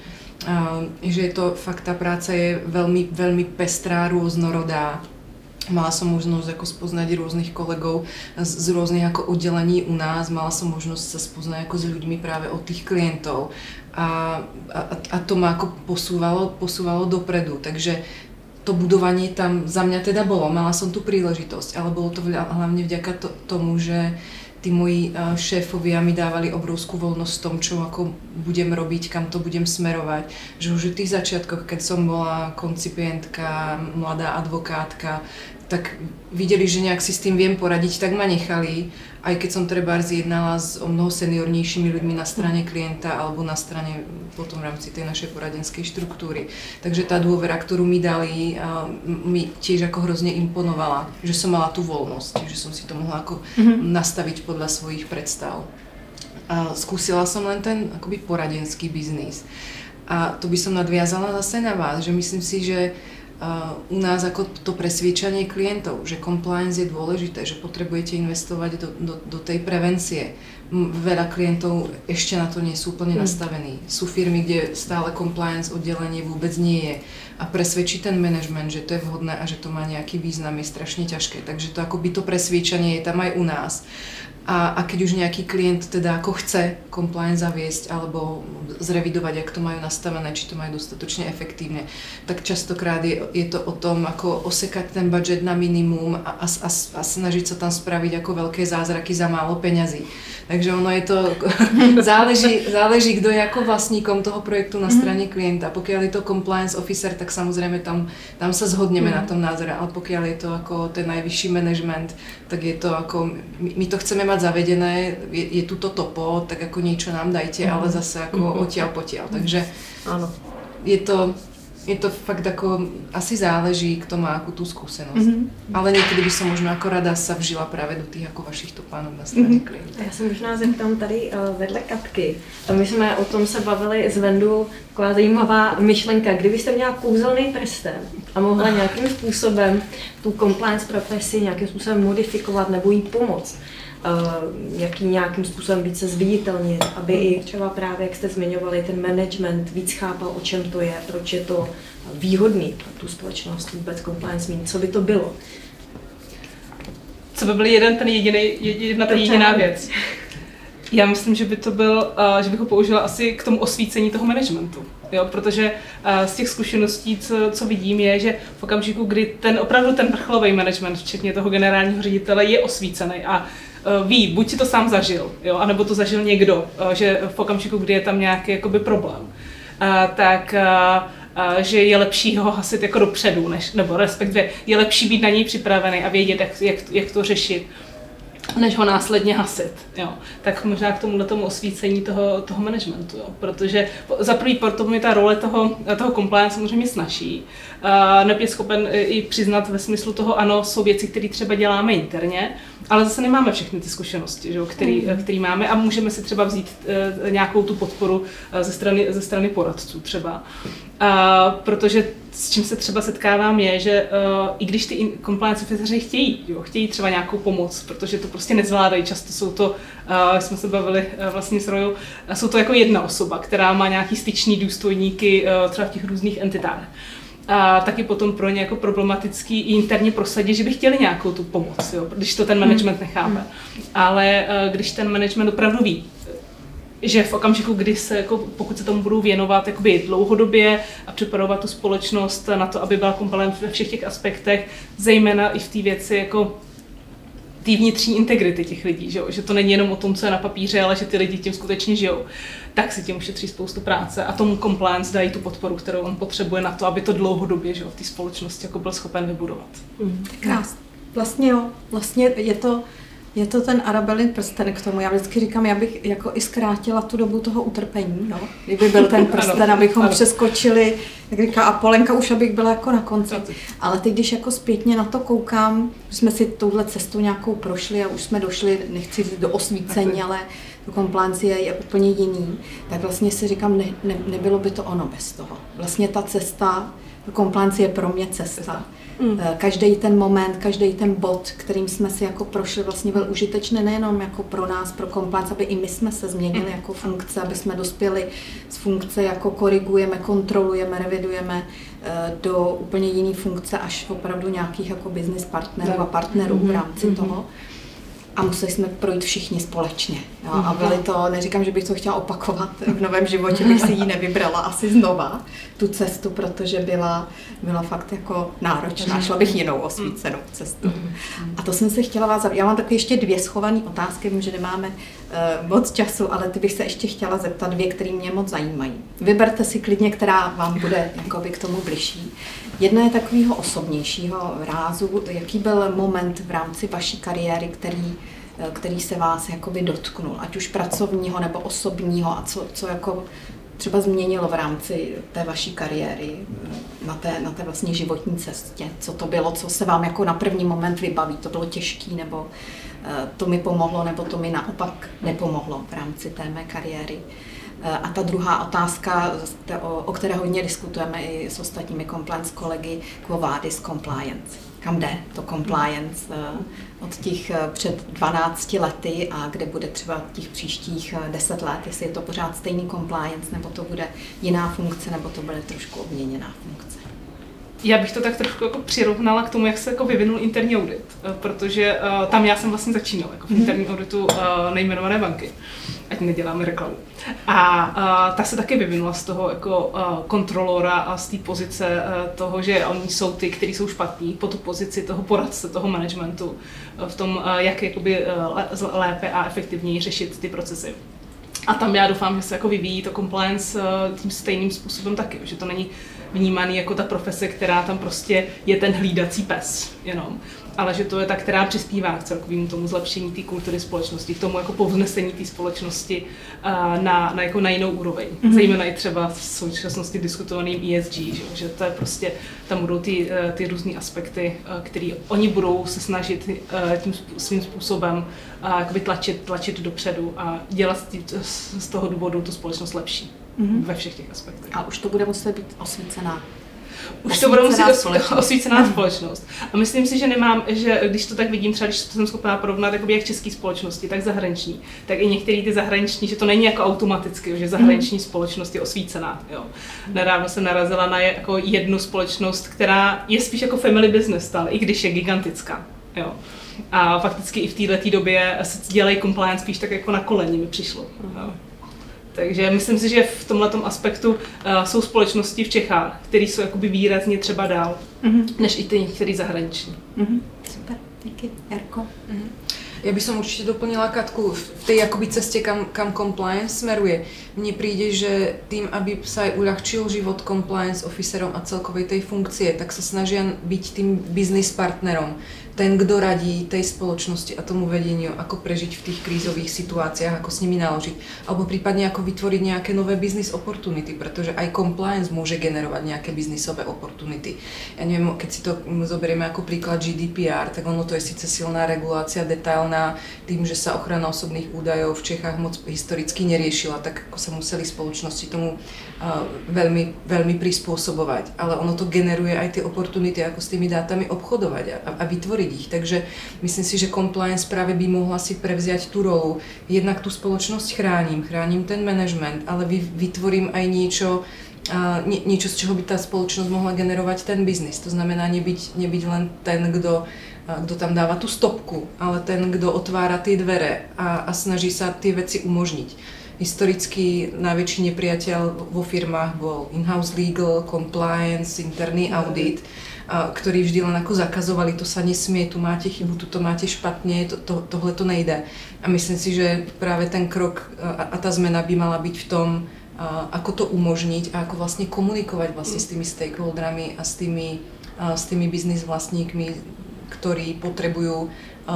uh, že je to fakt tá práca je veľmi, veľmi pestrá, rôznorodá Mala som možnosť ako spoznať rôznych kolegov z, z rôznych ako oddelení u nás, mala som možnosť sa spoznať ako s ľuďmi práve od tých klientov a, a, a to ma ako posúvalo, posúvalo dopredu, takže to budovanie tam za mňa teda bolo, mala som tu príležitosť, ale bolo to hlavne vďaka to, tomu, že tí moji šéfovia mi dávali obrovskú voľnosť v tom, čo ako budem robiť, kam to budem smerovať. Že už v tých začiatkoch, keď som bola koncipientka, mladá advokátka, tak videli, že nejak si s tým viem poradiť, tak ma nechali, aj keď som treba zjednala s o mnoho seniornejšími ľuďmi na strane klienta alebo na strane potom v rámci tej našej poradenskej štruktúry. Takže tá dôvera, ktorú mi dali, mi tiež ako hrozne imponovala, že som mala tú voľnosť, že som si to mohla ako mm-hmm. nastaviť podľa svojich predstav. A skúsila som len ten akoby poradenský biznis. A to by som nadviazala zase na vás, že myslím si, že u nás ako to presviečanie klientov, že compliance je dôležité, že potrebujete investovať do, do, do tej prevencie. Veľa klientov ešte na to nie sú úplne mm. nastavení. Sú firmy, kde stále compliance oddelenie vôbec nie je. A presvedčiť ten management, že to je vhodné a že to má nejaký význam, je strašne ťažké. Takže to akoby to presviečanie je tam aj u nás. A, a keď už nejaký klient teda ako chce compliance zaviesť alebo zrevidovať, ak to majú nastavené, či to majú dostatočne efektívne, tak častokrát je, je to o tom, ako osekať ten budget na minimum a, a, a, a snažiť sa tam spraviť ako veľké zázraky za málo peňazí. Takže ono je to, záleží, záleží, kto je ako vlastníkom toho projektu na strane klienta. Pokiaľ je to compliance officer, tak samozrejme tam, tam sa zhodneme mm. na tom názore, ale pokiaľ je to ako ten najvyšší management, tak je to ako, my, my to chceme mať mať zavedené, je, je tu toto po, tak ako niečo nám dajte, mm. ale zase ako mm. odtiaľ potiaľ. Takže Áno. je to, je to fakt ako, asi záleží, kto má akú tú skúsenosť. Mm-hmm. Ale niekedy by som možno ako rada sa vžila práve do tých ako vašich topánov na straně mm-hmm. klienta. Já se možná zeptám tady uh, vedle Katky. My jsme o tom se bavili s Vendu, taková zajímavá myšlenka. Kdybyste měla kouzelný prsten a mohla nějakým způsobem tu compliance profesi nějakým způsobem modifikovat nebo jí pomoct, uh, jaký nějakým způsobem více zviditelnit, aby i třeba právě, jak jste zmiňovali, ten management víc chápal, o čem to je, proč je to výhodný pro tu společnost vůbec compliance mít? Co by to bylo? Co by byl jeden ten jediný, jedna ta jediná věc? Já myslím, že by to byl, uh, že bych ho použila asi k tomu osvícení toho managementu. Jo, protože uh, z těch zkušeností, co, co vidím, je, že v okamžiku, kdy ten opravdu ten vrcholový management, včetně toho generálního ředitele, je osvícený a uh, ví, buď si to sám zažil, jo, anebo to zažil někdo, uh, že v okamžiku, kdy je tam nějaký jakoby problém, uh, tak že je lepší ho hasit jako dopředu, než, nebo respektive je lepší být na něj připravený a vědět, jak, jak, jak to řešit než ho následně hasit. Jo. Tak možná k tomuhle tomu osvícení toho, toho managementu, jo. protože za prvý potom je ta role toho, toho compliance samozřejmě snaží. Uh, Neb je schopen i přiznat ve smyslu toho, ano, jsou věci, které třeba děláme interně, ale zase nemáme všechny ty zkušenosti, že jo, který, mm. který máme a můžeme si třeba vzít uh, nějakou tu podporu uh, ze, strany, ze strany poradců třeba. Uh, protože s čím se třeba setkávám je, že uh, i když ty compliance officeři chtějí, jo, chtějí třeba nějakou pomoc, protože to prostě nezvládají, často jsou to, uh, jsme se bavili uh, vlastně s Royal, uh, jsou to jako jedna osoba, která má nějaký styční důstojníky uh, třeba v těch různých entitách. A taky potom pro ně jako problematický i interně prosadit, že by chtěli nějakou tu pomoc, jo, když to ten management nechápe. Hmm. Ale uh, když ten management opravdu ví, že v okamžiku, kdy se, jako, pokud se tomu budou věnovat jakoby dlouhodobě a připravovat tu společnost na to, aby byla komponent ve všech těch aspektech, zejména i v té věci jako té vnitřní integrity těch lidí, že, že to není jenom o tom, co je na papíře, ale že ty lidi tím skutečně žijou, tak si tím ušetří spoustu práce a tomu compliance dají tu podporu, kterou on potřebuje na to, aby to dlouhodobě že, v té společnosti jako byl schopen vybudovat. Mm. Krásně. Vlastně jo, vlastně je to je to ten Arabelin prsten k tomu. Já vždycky říkám, já bych jako i zkrátila tu dobu toho utrpení, jo? kdyby byl ten prsten, ano, abychom ano. přeskočili, jak říká Apolenka, už abych byla jako na konci. Ale teď, když jako zpětně na to koukám, jsme si touhle cestu nějakou prošli a už jsme došli, nechci říct do osvícení, ale compliance je, je úplně jiný, tak vlastně si říkám, ne, ne, nebylo by to ono bez toho. Vlastně ta cesta, compliance je pro mě cesta. cesta Mm. Eh, každý ten moment, každý ten bod, kterým jsme si jako prošli, vlastně byl užitečný nejenom jako pro nás, pro komplác, aby i my jsme se změnili mm. jako funkce, aby jsme dospěli z funkce jako korigujeme, kontrolujeme, revidujeme eh, do úplně jiné funkce, až opravdu nějakých jako business partnerů a partnerů v mm-hmm. rámci mm-hmm. A museli jsme projít všichni společně. Jo? A mhm. byly to, neříkám, že bych to chtěla opakovat, v novém životě bych si ji nevybrala asi znova, tu cestu, protože byla, byla fakt jako náročná. Šla bych jinou osvícenou cestu. Mhm. A to jsem se chtěla vás Já mám takové ještě dvě schované otázky, vím, že nemáme uh, moc času, ale ty bych se ještě chtěla zeptat dvě, které mě moc zajímají. Vyberte si klidně, která vám bude jakoby, k tomu bližší. Jedna je takového osobnějšího rázu. Jaký byl moment v rámci vaší kariéry, který, eh, který se vás jakoby dotknul, ať už pracovního nebo osobního a co, co jako třeba změnilo v rámci té vaší kariéry, eh, na té, na té vlastně životní cestě? Co to bylo, co se vám jako na první moment vybaví? To bylo těžké nebo eh, to mi pomohlo, nebo to mi naopak nepomohlo v rámci té mé kariéry? Eh, a ta druhá otázka, o které hodně diskutujeme i s ostatními compliance kolegy, Quo Vadis Compliance. Kam jde to compliance eh, od těch eh, před 12 lety a kde bude třeba těch příštích 10 let, jestli je to pořád stejný compliance, nebo to bude jiná funkce, nebo to bude trošku obměněná funkce. Já bych to tak trošku jako přirovnala k tomu, jak se jako vyvinul interní audit, protože uh, tam já jsem vlastně začínala jako v mhm. interním auditu uh, nejmenované banky ať neděláme reklamu. A, a ta se taky vyvinula z toho jako a, kontrolora a z té pozice a, toho, že oni jsou ty, kteří jsou špatní, po tu pozici toho poradce, toho managementu v tom, a, jak jakoby lépe a efektivněji řešit ty procesy. A tam já doufám, že se jako vyvíjí to compliance tím stejným způsobem taky, že to není vnímaný jako ta profese, která tam prostě je ten hlídací pes jenom, ale že to je ta, která přispívá k celkovému tomu zlepšení té kultury společnosti, k tomu jako povznesení té společnosti uh, na, na, jako na jinou úroveň. Mm-hmm. Zejména i třeba v současnosti diskutovaným ESG, že, že to je prostě, tam budou ty, uh, ty různé aspekty, uh, které oni budou se snažit tím svým způsobem tlačit, tlačit dopředu a dělat z, z toho důvodu tu společnost lepší mm-hmm. ve všech těch aspektech. A už to bude muset být osvícená už to budou muset Osvícená os- společnost. osvícená společnost. A myslím si, že nemám, že když to tak vidím, třeba když to jsem schopná porovnat jakoby jak české společnosti, tak zahraniční, tak i některé ty zahraniční, že to není jako automaticky, že zahraniční společnost je osvícená. Jo. Nedávno jsem narazila na jako jednu společnost, která je spíš jako family business stále, i když je gigantická. Jo. A fakticky i v této době se dělají compliance spíš tak jako na koleni mi přišlo. Jo. Takže myslím si, že v tomhle aspektu uh, jsou společnosti v Čechách, které jsou jakoby výrazně třeba dál, mm-hmm. než i ty některé zahraniční. Mhm. Super, díky. Jarko? Ja by som určite doplnila Katku v tej akoby ceste, kam, kam compliance smeruje. Mne príde, že tým, aby sa aj uľahčil život compliance officerom a celkovej tej funkcie, tak sa snažia byť tým business partnerom. Ten, kto radí tej spoločnosti a tomu vedeniu, ako prežiť v tých krízových situáciách, ako s nimi naložiť. Alebo prípadne ako vytvoriť nejaké nové business opportunity, pretože aj compliance môže generovať nejaké biznisové opportunity. Ja neviem, keď si to zoberieme ako príklad GDPR, tak ono to je síce silná regulácia, detailná, tým, že sa ochrana osobných údajov v Čechách moc historicky neriešila, tak ako sa museli spoločnosti tomu veľmi, veľmi prispôsobovať. Ale ono to generuje aj tie opportunity, ako s tými dátami obchodovať a, a vytvoriť ich. Takže myslím si, že compliance práve by mohla si prevziať tú rolu. Jednak tú spoločnosť chránim, chránim ten management, ale vy, vytvorím aj niečo, a nie, z čoho by tá spoločnosť mohla generovať ten biznis. To znamená nebyť, nebyť len ten, kto a kto tam dáva tú stopku, ale ten, kto otvára tie dvere a, a snaží sa tie veci umožniť. Historicky najväčší nepriateľ vo firmách bol in-house legal, compliance, interný audit, a, ktorí vždy len ako zakazovali, to sa nesmie, tu máte chybu, tu to máte špatne, to, to, tohle to nejde. A myslím si, že práve ten krok a, a tá zmena by mala byť v tom, a, ako to umožniť a ako vlastne komunikovať vlastne s tými stakeholderami a s tými, a, s tými biznis vlastníkmi, ktorí potrebujú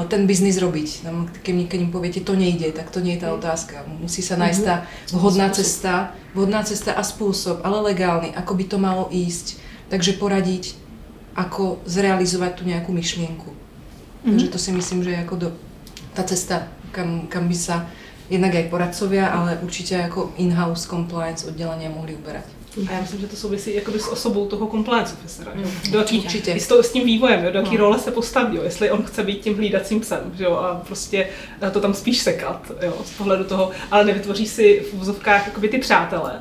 ten biznis robiť. Tam, Keď, im poviete, to nejde, tak to nie je tá otázka. Musí sa nájsť tá vhodná cesta, vhodná cesta a spôsob, ale legálny, ako by to malo ísť. Takže poradiť, ako zrealizovať tú nejakú myšlienku. Takže to si myslím, že je ako do, tá cesta, kam, kam by sa jednak aj poradcovia, ale určite ako in-house compliance oddelenia mohli uberať. A já myslím, že to souvisí jakoby s osobou toho compliance officera. Jo? Do jaký, Určitě. I s, to, s tím vývojem, jo? do jaký No. role se postaví, jo? jestli on chce být tím hlídacím psem že jo? a prostě eh, to tam spíš sekat jo? z pohledu toho, ale nevytvoří si v vozovkách jakoby ty přátele,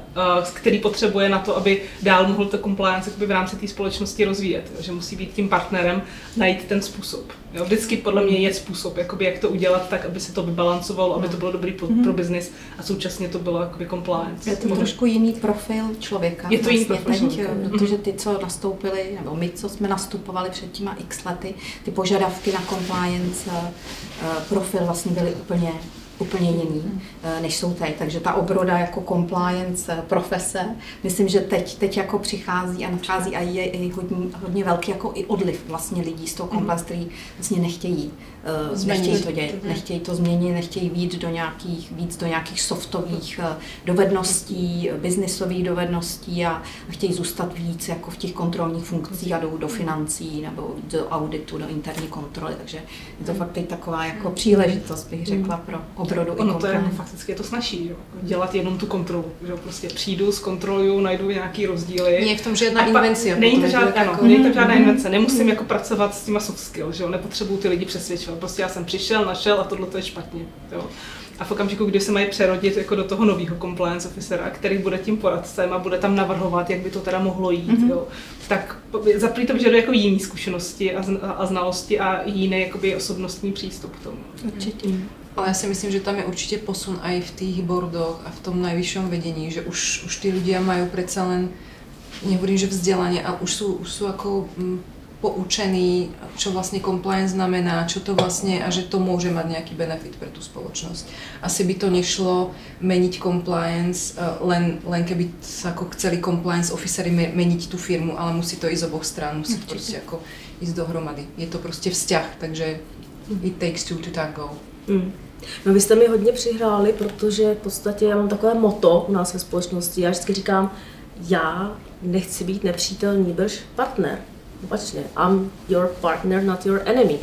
s který potřebuje na to, aby dál mohl to compliance jakoby v rámci té společnosti rozvíjet, jo? že musí být tím partnerem, najít ten způsob. Jo? Vždycky podle mě je způsob, jakoby, jak to udělat tak, aby se to vybalancovalo, aby to bylo dobrý pro, pro business a současně to bylo jakoby compliance. Je to trošku jiný profil člověka. Je to jiný vlastně profil teď, člověka. Protože ty, co nastoupili, nebo my, co jsme nastupovali před těma x lety, ty požadavky na compliance eh, eh, profil vlastně byly úplně úplně jiný, eh, než jsou teď. Takže ta obroda jako compliance eh, profese, myslím, že teď, teď jako přichází a nachází a je i hodně, hodně velký jako i odliv vlastně lidí z toho compliance, který vlastně nechtějí, Změnit. nechtějí to dělat, nechtějí to změnit, nechtějí víc do nějakých, víc do nějakých softových eh, dovedností, biznisových dovedností a, a chtějí zůstat víc jako v těch kontrolních funkcích a jdou do financí nebo do auditu, do interní kontroly, takže je to fakt teď taková jako příležitost, bych řekla, pro obrodu i Ono to je fakticky je to snaží, jo? dělat jenom tu kontrolu. Že? Prostě přijdu, zkontroluju, najdu nějaký rozdíly. Je v tom žiadna A pak- invencia. Není to žádná, je to ano, ako- není to žádná invence. Nemusím jako pracovat s těma soft skills, že jo? Nepotřebuju ty lidi přesvědčovat. Prostě já jsem přišel, našel a tohle to je špatně. Jo? A v okamžiku, kdy se mají přerodit jako do toho nového compliance officera, který bude tím poradcem a bude tam navrhovat, jak by to teda mohlo jít, mm-hmm. jo, tak za první to vyžaduje jako jiný zkušenosti a, zn- a znalosti a jiný jakoby osobnostní přístup k tomu. Určitě. Ale ja si myslím, že tam je určite posun aj v tých bordoch a v tom najvyššom vedení, že už, už tí ľudia majú predsa len, nehovorím, že vzdelanie, ale už sú, už sú ako poučení, čo vlastne compliance znamená, čo to vlastne a že to môže mať nejaký benefit pre tú spoločnosť. Asi by to nešlo meniť compliance, eh, len, len keby sa ako chceli compliance officery me- meniť tú firmu, ale musí to ísť z oboch strán, musí to proste ako ísť dohromady. Je to proste vzťah, takže it takes two to tango. Mm. No vy jste mi hodně přihráli, protože v podstatě já mám takové moto u nás ve společnosti. Já vždycky říkám, já nechci být nepřítel, níbrž partner. Opačně, I'm your partner, not your enemy.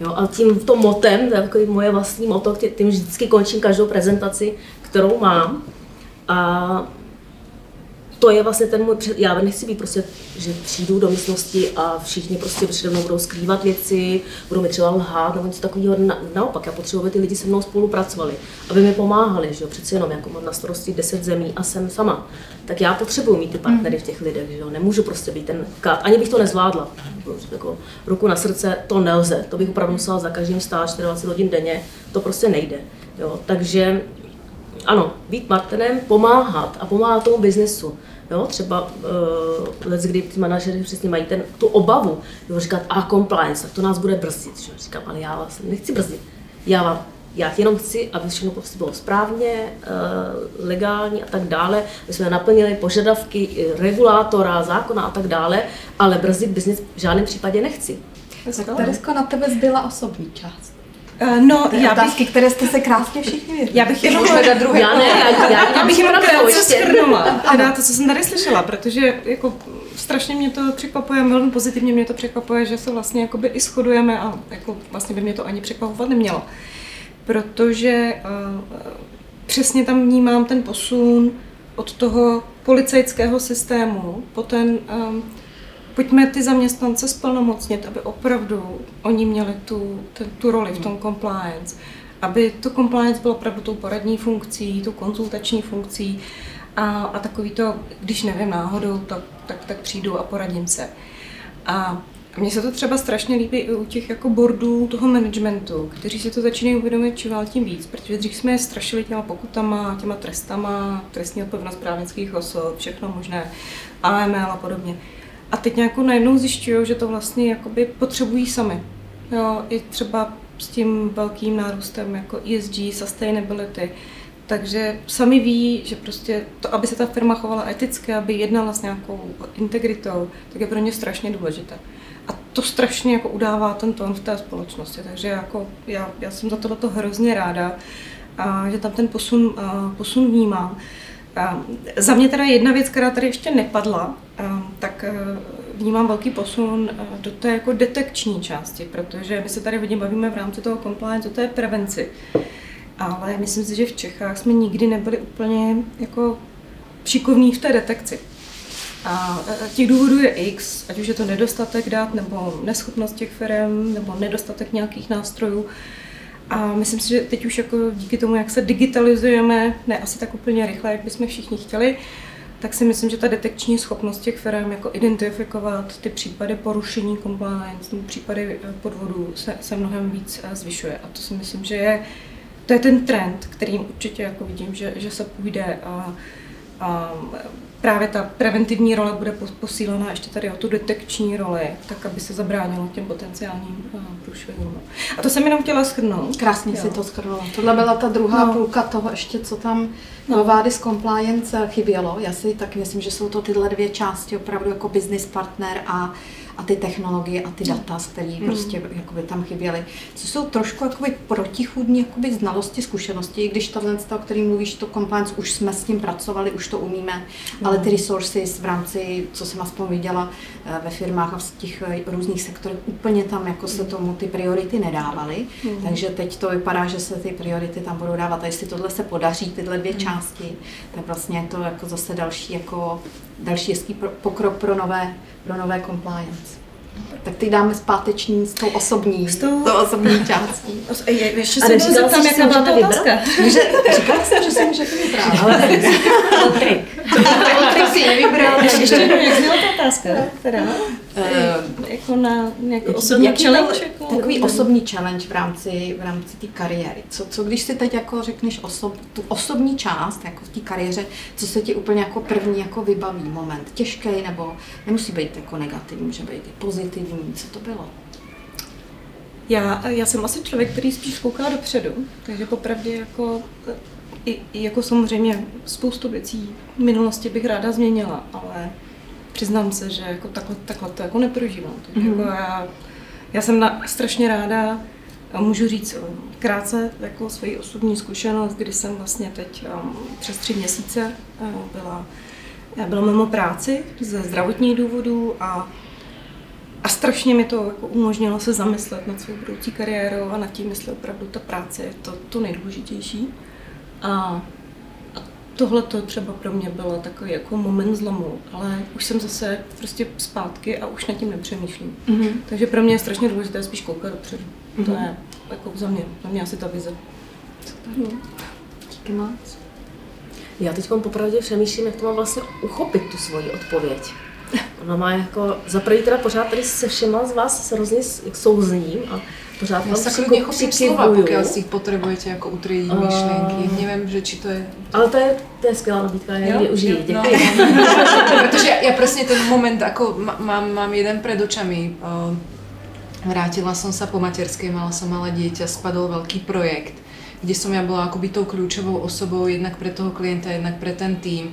Jo, a tím to motem, to je takový moje vlastní moto, tím vždycky končím každou prezentaci, kterou mám. A to je vlastně ten můj před... Já nechci být prostě, že přijdu do místnosti a všichni prostě přede mnou budou skrývat věci, budou mi třeba lhát nebo něco takového. Na, naopak, já potřebuji, aby ty lidi se mnou spolupracovali, aby mi pomáhali, že jo, přeci jenom jako mám na starosti 10 zemí a jsem sama. Tak já potřebuji mít ty partnery v těch lidech, že jo, nemůžu prostě být ten kat, ani bych to nezvládla. Jako, ruku na srdce, to nelze, to bych opravdu musela za každým stát 24 hodin denně, to prostě nejde. Jo, takže ano, být Martinem, pomáhat a pomáhat tomu biznesu. Jo, třeba uh, let, kdy ty manažery přesně mají ten, tu obavu, jo, říkat, a compliance, tak to nás bude brzdit. Že? Říkám, ale já vás nechci brzdit. Já vám já jenom chci, aby všechno prostě bylo správně, uh, legální a tak dále, aby jsme naplnili požadavky regulátora, zákona a tak dále, ale brzdit biznis v žádném případě nechci. Tak Teresko, na tebe zbyla osobní část. Uh, no, já otázky, bych, které jste se krásně všichni věděli. Já bych jenom, druhý. Já ne, já, já, já bych jenom krátce schrnula, teda to, co jsem tady slyšela, protože jako strašně mě to překvapuje, velmi pozitivně mě to překvapuje, že se vlastně jakoby i shodujeme a jako vlastně by mě to ani překvapovat nemělo. Protože uh, přesně tam vnímám ten posun od toho policejského systému po ten um, pojďme ty zaměstnance splnomocnit, aby opravdu oni měli tu, ten, tu roli v tom hmm. compliance, aby to compliance bylo opravdu tou poradní funkcí, tou konzultační funkcí a, a takový to, když nevím náhodou, tak, tak, tak přijdu a poradím se. A mně se to třeba strašně líbí i u těch jako boardů toho managementu, kteří si to začínají uvědomit čím tím víc, protože dřív jsme je strašili těma pokutama, těma trestama, trestní odpovědnost právnických osob, všechno možné, AML a podobně. A teď nějakou najednou zjišťují, že to vlastně jakoby potřebují sami. Jo, i třeba s tím velkým nárůstem jako ESG, sustainability. Takže sami ví, že prostě to, aby se ta firma chovala eticky, aby jednala s nějakou integritou, tak je pro ně strašně důležité. A to strašně jako udává ten tón v té společnosti. Takže jako já, já jsem za tohle hrozně ráda, a že tam ten posun, posun vnímám. Za mě teda jedna věc, která tady ještě nepadla, tak e, vnímám velký posun e, do té jako detekční části, protože my se tady hodně bavíme v rámci toho compliance o té prevenci. Ale myslím si, že v Čechách jsme nikdy nebyli úplně jako šikovní v té detekci. A e, těch důvodů je X, ať už je to nedostatek dat, nebo neschopnost těch firm, nebo nedostatek nějakých nástrojů. A myslím si, že teď už jako díky tomu, jak se digitalizujeme, ne asi tak úplně rychle, jak bychom všichni chtěli, tak si myslím, že ta detekční schopnost těch firm jako identifikovat ty případy porušení compliance nebo případy eh, podvodů se, se mnohem víc eh, zvyšuje. A to si myslím, že je, to je ten trend, kterým určitě jako vidím, že, že se půjde a, a právě ta preventivní role bude posílena ještě tady o tu detekční roli, tak aby se zabránilo těm potenciálním eh, průšvihům. A to jsem jenom chtěla shrnout. Krásně jo. si to shrnula. Tohle byla ta druhá no. půlka toho ještě, co tam no. Vadis Compliance chybělo. Já si tak myslím, že jsou to tyhle dvě části, opravdu jako business partner a a ty technologie a ty data, které mm. prostě jakoby tam chyběly. Co jsou trošku jakoby protichudní jakoby znalosti, zkušenosti, i když tohle, o kterým mluvíš, to compliance, už jsme s tím pracovali, už to umíme, mm. ale ty resources v rámci, co jsem aspoň viděla eh, ve firmách a v těch eh, různých sektorech, úplně tam jako se tomu ty priority nedávaly, mm. takže teď to vypadá, že se ty priority tam budou dávat a jestli tohle se podaří, tyhle dvě mm. části, tak vlastně je to jako zase další jako další hezký pokrok pro nové, pro nové compliance. Tak teď dáme zpáteční s tou osobní, s tou, tou osobní částí. Je, ještě se zeptám, jaká byla ta otázka. Že, říkala jsem, že si můžete vybrat, ale trik. To trik si nevybral. Ještě jednou, jak zněla ta otázka? Teda? Uh, jako na nějaký osobní challenge? Jako, takový osobní challenge v rámci, v rámci té kariéry. Co, co když si teď jako řekneš osob, tu osobní část jako v té kariéře, co se ti úplně jako první jako vybaví moment? Těžký nebo nemusí být jako negativní, může být i pozitivní. Co to bylo? Já, já jsem asi člověk, který spíš kouká dopředu, takže popravdě jako i, i jako samozřejmě spoustu věcí v minulosti bych ráda změnila, ale přiznám se, že jako takhle, takhle to jako neprožívám. Takže mm-hmm. jako já, já jsem na, strašně ráda, můžu říct krátce jako svoji osobní zkušenost, kdy jsem vlastně teď um, přes tři měsíce uh, byla, byla mimo práci ze zdravotních důvodů a a strašně mi to jako umožnilo se zamyslet nad svou budoucí kariérou a nad tím, jestli opravdu ta práce je to, to nejdůležitější. A Tohle to třeba pro mě bylo takový jako moment zlomu, ale už jsem zase prostě zpátky a už nad tím nepřemýšlím. Mm-hmm. Takže pro mě je strašně důležité spíš koukat dopředu. Mm-hmm. To je jako za mě, za mě asi ta vize. Díky moc. Já teď popravdě přemýšlím, jak to mám vlastně uchopit tu svoji odpověď. Ona má jako, za prvý teda pořád tady se všema z vás se hrozně souzním a pořád Já sa kľudne chopím slova, pokiaľ si ich potrebujete ako utriediť uh, myšlienky. Neviem, že či to je... Ale to je, to je skvělá nabídka, já ji využiju, děkuji. No. Protože ja presne ten moment, ako mám, mám jeden pred očami. Vrátila som sa po materskej, mala som malé dieťa, spadol veľký projekt, kde som ja bola akoby tou kľúčovou osobou jednak pre toho klienta, jednak pre ten tým.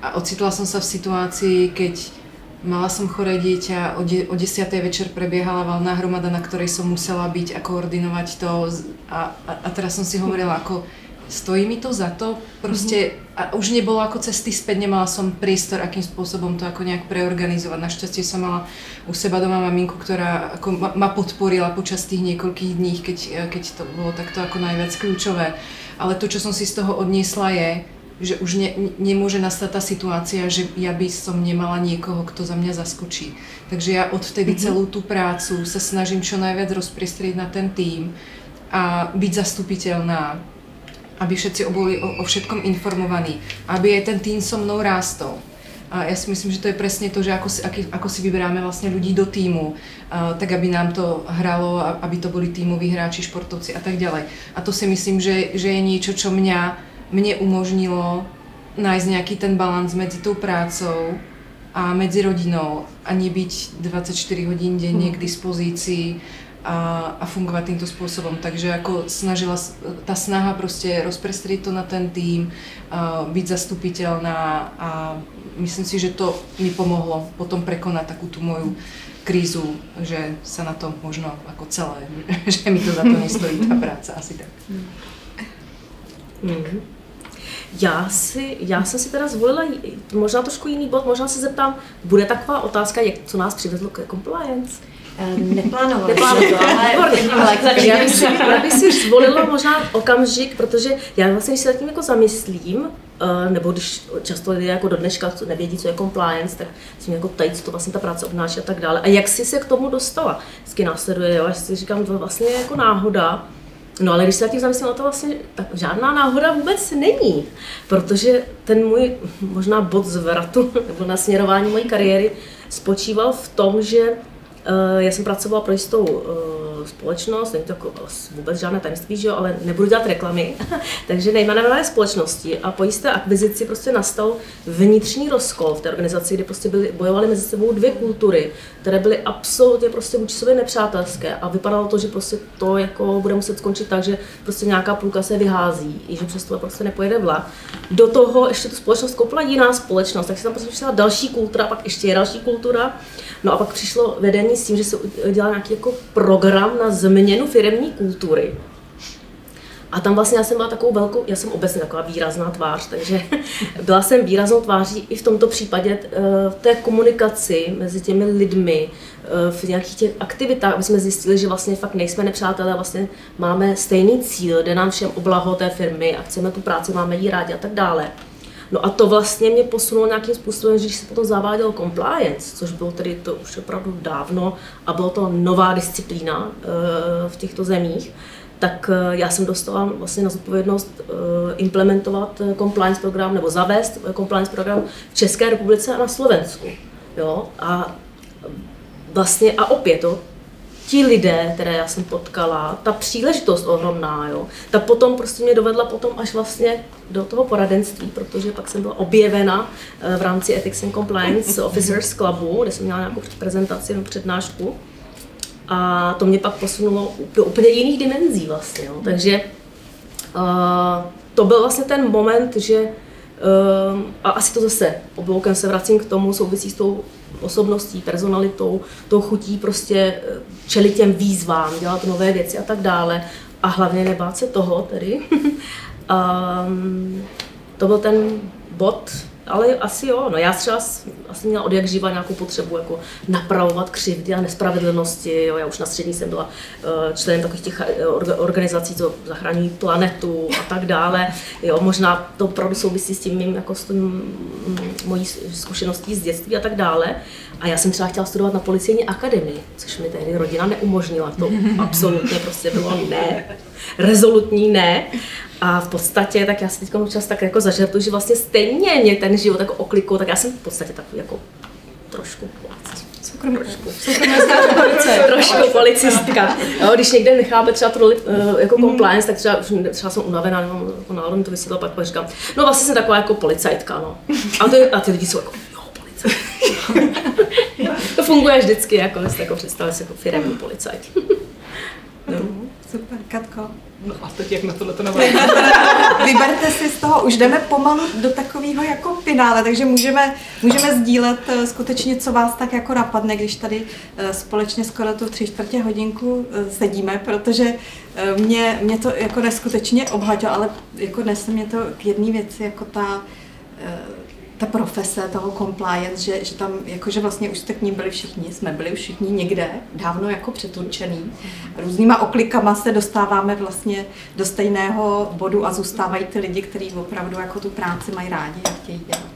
A ocitla som sa v situácii, keď Mala som choré dieťa, o, de- o 10. večer prebiehala valná hromada, na ktorej som musela byť a koordinovať to a, a, a teraz som si hovorila, ako stojí mi to za to, proste mm-hmm. a už nebolo ako cesty späť, nemala som priestor, akým spôsobom to ako nejak preorganizovať. Našťastie som mala u seba doma maminku, ktorá ako ma, ma podporila počas tých niekoľkých dní, keď, keď to bolo takto ako najviac kľúčové. Ale to, čo som si z toho odniesla je, že už ne, nemôže nastať tá situácia, že ja by som nemala niekoho, kto za mňa zaskočí. Takže ja odvtedy mm-hmm. celú tú prácu sa snažím čo najviac rozpriestrieť na ten tým a byť zastupiteľná, aby všetci boli o, o všetkom informovaní, aby aj ten tým so mnou rástol. A ja si myslím, že to je presne to, že ako si, aký, ako si vyberáme vlastne ľudí do týmu, uh, tak aby nám to hralo, aby to boli tímoví hráči, športovci a tak ďalej. A to si myslím, že, že je niečo, čo mňa mne umožnilo nájsť nejaký ten balans medzi tou prácou a medzi rodinou a nebyť 24 hodín denne k dispozícii a, a fungovať týmto spôsobom. Takže ako snažila, tá snaha proste rozprestrieť to na ten tým, uh, byť zastupiteľná a myslím si, že to mi pomohlo potom prekonať takú tú moju krízu, že sa na to možno ako celé, že mi to za to nestojí tá práca, asi tak. Mm-hmm. Já, si, já jsem si teda zvolila možná trošku jiný bod, možná se zeptám, bude taková otázka, jak, co nás přivezlo ke compliance? Neplánovali jsme to, ale já bych, si, já bych si zvolila možná okamžik, protože já vlastně, když se tím jako zamyslím, eh, nebo když často lidé jako do dneška nevědí, co je compliance, tak si jako tady, co to vlastně ta práce obnáší a tak dále. A jak jsi se k tomu dostala? Vždycky následuje, jo, až si říkám, to vlastně je jako náhoda, No ale když se tím zamyslím, to vlastně tak žádná náhoda vůbec není, protože ten můj možná bod zvratu nebo nasměrování mojí kariéry spočíval v tom, že uh, já jsem pracovala pro jistou uh, společnost, není to jako vůbec žádné tajemství, že jo, ale nebudu dělat reklamy, takže nejmenované společnosti a po jisté akvizici prostě nastal vnitřní rozkol v té organizaci, kde prostě byly, bojovaly mezi sebou dvě kultury, které byly absolutně prostě vůči sobě nepřátelské a vypadalo to, že prostě to jako bude muset skončit tak, že prostě nějaká půlka se vyhází, i že přesto prostě nepojede vlak. Do toho ještě tu společnost koupila jiná společnost, tak se tam prostě přišla další kultura, pak ještě je další kultura. No a pak přišlo vedení s tím, že se udělal nějaký jako program na změnu firemní kultury. A tam vlastně já jsem byla takovou velkou, já jsem obecně taková výrazná tvář, takže byla jsem výraznou tváří i v tomto případě eh, v té komunikaci mezi těmi lidmi, eh, v nějakých těch aktivitách, aby jsme zjistili, že vlastně fakt nejsme nepřátelé, vlastně máme stejný cíl, jde nám všem o blaho té firmy a chceme tu práci, máme jí rádi a tak dále. No a to vlastně mě posunulo nějakým způsobem, že když se potom zaváděl compliance, což bylo tedy to už opravdu dávno a bylo to nová disciplína uh, v těchto zemích, tak uh, já jsem dostala vlastně na zodpovědnost uh, implementovat compliance program nebo zavést compliance program v České republice a na Slovensku. Jo? A vlastně a opět, to, ti lidé, které já jsem potkala, ta příležitost ohromná, jo, ta potom prostě mě dovedla potom až vlastně do toho poradenství, protože pak jsem byla objevena eh, v rámci Ethics and Compliance Officers Clubu, kde jsem měla nějakou prezentaci nebo přednášku. A to mě pak posunulo do úplně jiných dimenzí vlastně. Jo. Takže uh, to byl vlastně ten moment, že uh, a asi to zase obloukem se vracím k tomu, souvisí s tou osobností, personalitou, tou chutí prostě eh, čelit těm výzvám, dělat nové věci a tak dále. A hlavně nebát se toho tedy. um, to byl ten bod, ale asi jo, no já třeba asi měla od jak živa nějakou potřebu jako napravovat křivdy a nespravedlnosti, jo, já už na střední jsem byla eh, členem takových těch eh, orga- organizací, co zachraňují planetu a tak dále, jo, možná to opravdu souvisí s tím mým, jako s tím mm, mojí zkušeností z dětství a tak dále, a já jsem třeba chtěla studovat na policejní akademii, což mi tehdy rodina neumožnila, to absolutně prostě bylo ne, rezolutní ne, a v podstatě, tak já si teď čas tak jako zažertuju, že vlastně stejně mě ten život jako oklikou, tak já jsem v podstatě takový jako trošku trošku. policistka. Jo, když někde nechápe třeba tu uh, jako compliance, tak třeba, třeba jsem unavená, nebo jako náladu mi to vysvětla, pak, pak říkám, no vlastně jsem taková jako policajtka, no. A, ty, a ty lidi jsou jako, jo, policajtka. to funguje vždycky, jako, jste jako představit si jako firemní policajt. Super, Katko. No a teď jak na tohle to? Vyberte si z toho, už jdeme pomalu do takového jako finále, takže můžeme, můžeme sdílet eh, skutečně, co vás tak jako napadne, když tady eh, společně skoro tu tři čtvrtě hodinku eh, sedíme, protože mě, mě to jako neskutečně obhatilo, ale jako dnes mě to k jedné věci, jako ta, ta profese toho compliance, že, že tam jakože vlastně už jste k ní byli všichni, jsme byli už všichni někde, dávno jako přeturčený. Různýma oklikama se dostáváme vlastně do stejného bodu a zůstávají ty lidi, kteří opravdu jako tu práci mají rádi a chtějí dělat.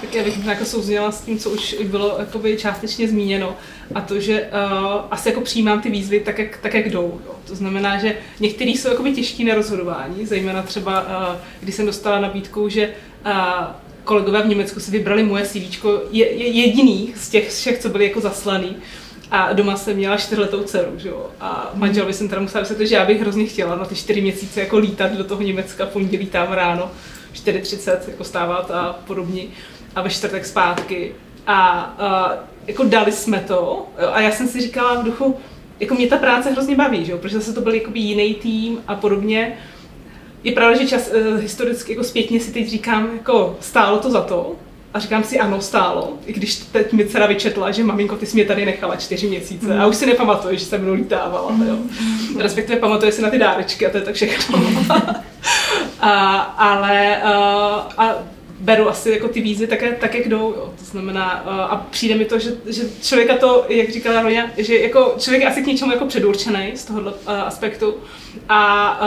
Tak já bych jako souzněla s tím, co už bylo jakoby částečně zmíněno a to, že uh, asi jako přijímám ty výzvy tak, jak, tak, jak jdou. Jo. To znamená, že některý jsou jakoby těžký na rozhodování, zejména třeba, uh, když jsem dostala nabídku, že uh, kolegové v Německu si vybrali moje CV je, je jediný z těch všech, co byli jako zaslaný. A doma jsem měla čtyřletou dceru, že jo. A manželovi jsem teda musela vysvětlit, že já bych hrozně chtěla na ty čtyři měsíce jako lítat do toho Německa, pondělí tam ráno, 4.30 jako stávat a podobně a ve čtvrtek zpátky. A, a jako dali jsme to a já jsem si říkala v duchu, jako mě ta práce hrozně baví, že jo, protože zase to byl jakoby jiný tým a podobně. Je pravda, že čas uh, historicky jako zpětně si teď říkám, jako stálo to za to, a říkám si, ano, stálo, i když teď mi dcera vyčetla, že maminko, ty jsi mě tady nechala čtyři měsíce. A už si nepamatuju, že jsem mnou lítávala, jo. Respektive pamatuje si na ty dárečky a to je tak všechno. a, ale uh, a beru asi jako ty výzvy tak, tak jak jdou, jo. to znamená, uh, a přijde mi to, že, že člověka to, jak říkala Roňa, že jako člověk je asi k něčemu jako předurčený z tohohle uh, aspektu a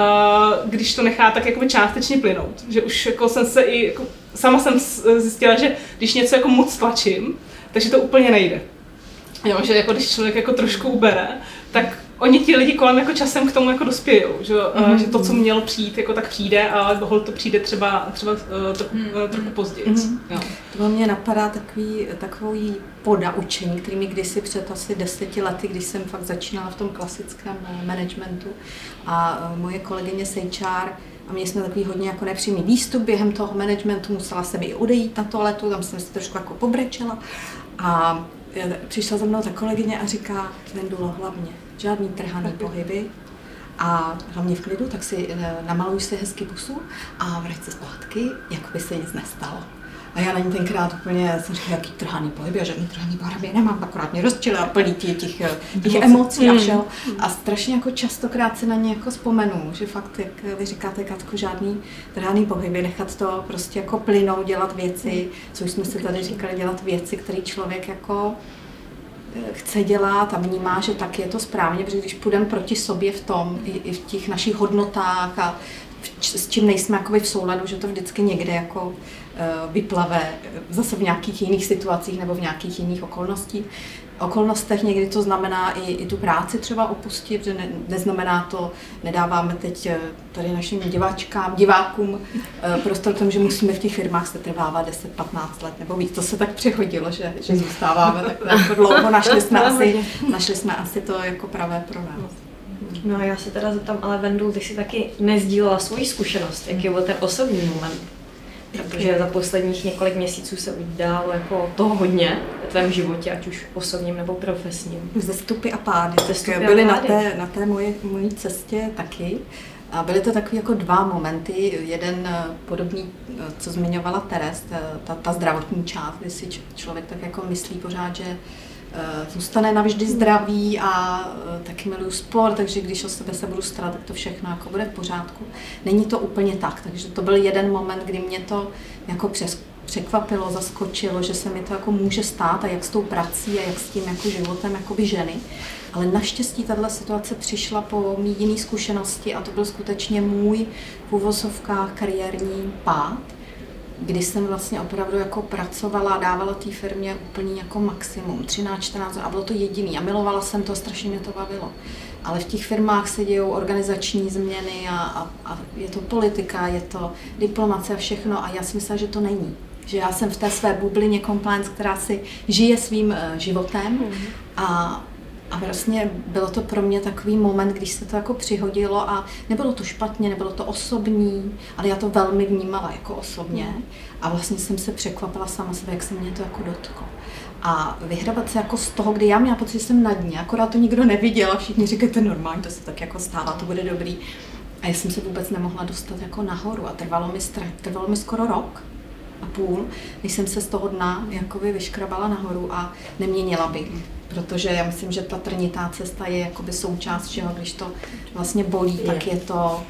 uh, když to nechá tak jakoby částečně plynout, že už jako jsem se i, jako, sama jsem zjistila, že když něco jako moc tlačím, takže to úplně nejde. Jo, že jako když člověk jako trošku ubere, oni ti lidi kolem jako časem k tomu jako dospějou, že, mm-hmm. že to, co mělo přijít, jako tak přijde, ale bohol to přijde třeba, třeba uh, trochu, uh, trochu později. Mm-hmm. Jo. To mě napadá takový, takový podaučení, který mi kdysi před asi deseti lety, když jsem fakt začínala v tom klasickém eh, managementu a eh, moje kolegyně HR a měli jsme takový hodně jako nepřímý výstup během toho managementu, musela jsem i odejít na toaletu, tam jsem se trošku jako pobrečela a eh, přišla za mnou ta kolegyně a říká, Vendulo, hlavně, žádný trhaný pohyby, a hlavně v klidu, tak si eh, namaluj si hezky pusu a vrať se zpátky, jako by se nic nestalo. A já na ní tenkrát úplně jsem říkala, jaký trhaný pohyb, já žádný trhaný pohyb nemám, akorát mě rozčili a plný těch, těch, těch emocí a všeho. A strašně jako častokrát si na ně jako vzpomenu, že fakt, jak vy říkáte, Katko, žádný trhaný pohyby, nechat to prostě jako plynout, dělat věci, co už jsme si tady říkali, dělat věci, které člověk jako chce dělat a vnímá, že tak je to správně, protože když půjdeme proti sobě v tom, i, i v těch našich hodnotách a v, s čím nejsme jakoby v souladu, že to vždycky někde jako uh, vyplave zase v nějakých jiných situacích nebo v nějakých jiných okolností. Okolnostech někdy to znamená i, i tu práci třeba opustit, že ne, neznamená to, nedáváme teď eh, tady našim diváčkám, divákům eh, prostor tomu, že musíme v těch firmách se trvávat 10-15 let nebo víc. To se tak přechodilo, že, že zůstáváme tak jako dlouho. Našli jsme, asi, našli jsme asi to jako pravé pro nás. No a já se teda zeptám, ale Vendu, ty jsi taky nezdílela svoji zkušenost, jaký byl ten osobní moment? Protože za posledních několik měsíců se událo jako toho hodně v tvém životě, ať už osobním nebo profesním. Zestupy a pády. Zestupy a byly pády. na té, na té moje, mojí cestě taky. A byly to takové jako dva momenty. Jeden eh, podobný, eh, co zmiňovala Teres, ta, ta, zdravotní část, kdy si člověk tak jako myslí pořád, že eh, zůstane navždy zdravý a eh, taky miluju sport, takže když o sebe se budu starat, tak to všechno jako bude v pořádku. Není to úplně tak, takže to byl jeden moment, kdy mě to jako přes, překvapilo, zaskočilo, že se mi to jako může stát a jak s tou prací a jak s tím jako životem jakoby ženy. Ale naštěstí tahle situace přišla po mý jiný zkušenosti a to byl skutečně můj v kariérní pád, kdy jsem vlastně opravdu jako pracovala a dávala té firmě úplně jako maximum, 13-14 a bylo to jediný a milovala jsem to, strašně mě to bavilo. Ale v těch firmách se dějou organizační změny a, a, a je to politika, je to diplomace a všechno a já si myslela, že to není. Že já jsem v té své bublině compliance, která si žije svým uh, životem a a vlastně bylo to pro mě takový moment, když se to jako přihodilo a nebylo to špatně, nebylo to osobní, ale já to velmi vnímala jako osobně a vlastně jsem se překvapila sama sebe, jak se mě to jako dotklo. A vyhrabat se jako z toho, kdy já měla pocit, že jsem na dní, akorát to nikdo neviděl a všichni říkají, to je normální, to se tak jako stává, to bude dobrý. A já jsem se vůbec nemohla dostat jako nahoru a trvalo mi, trvalo mi skoro rok a půl, než jsem se z toho dna jakoby vyškrabala nahoru a neměnila bych protože já myslím, že ta trnitá cesta je jakoby součást všeho, když to vlastně bolí, je. tak je to,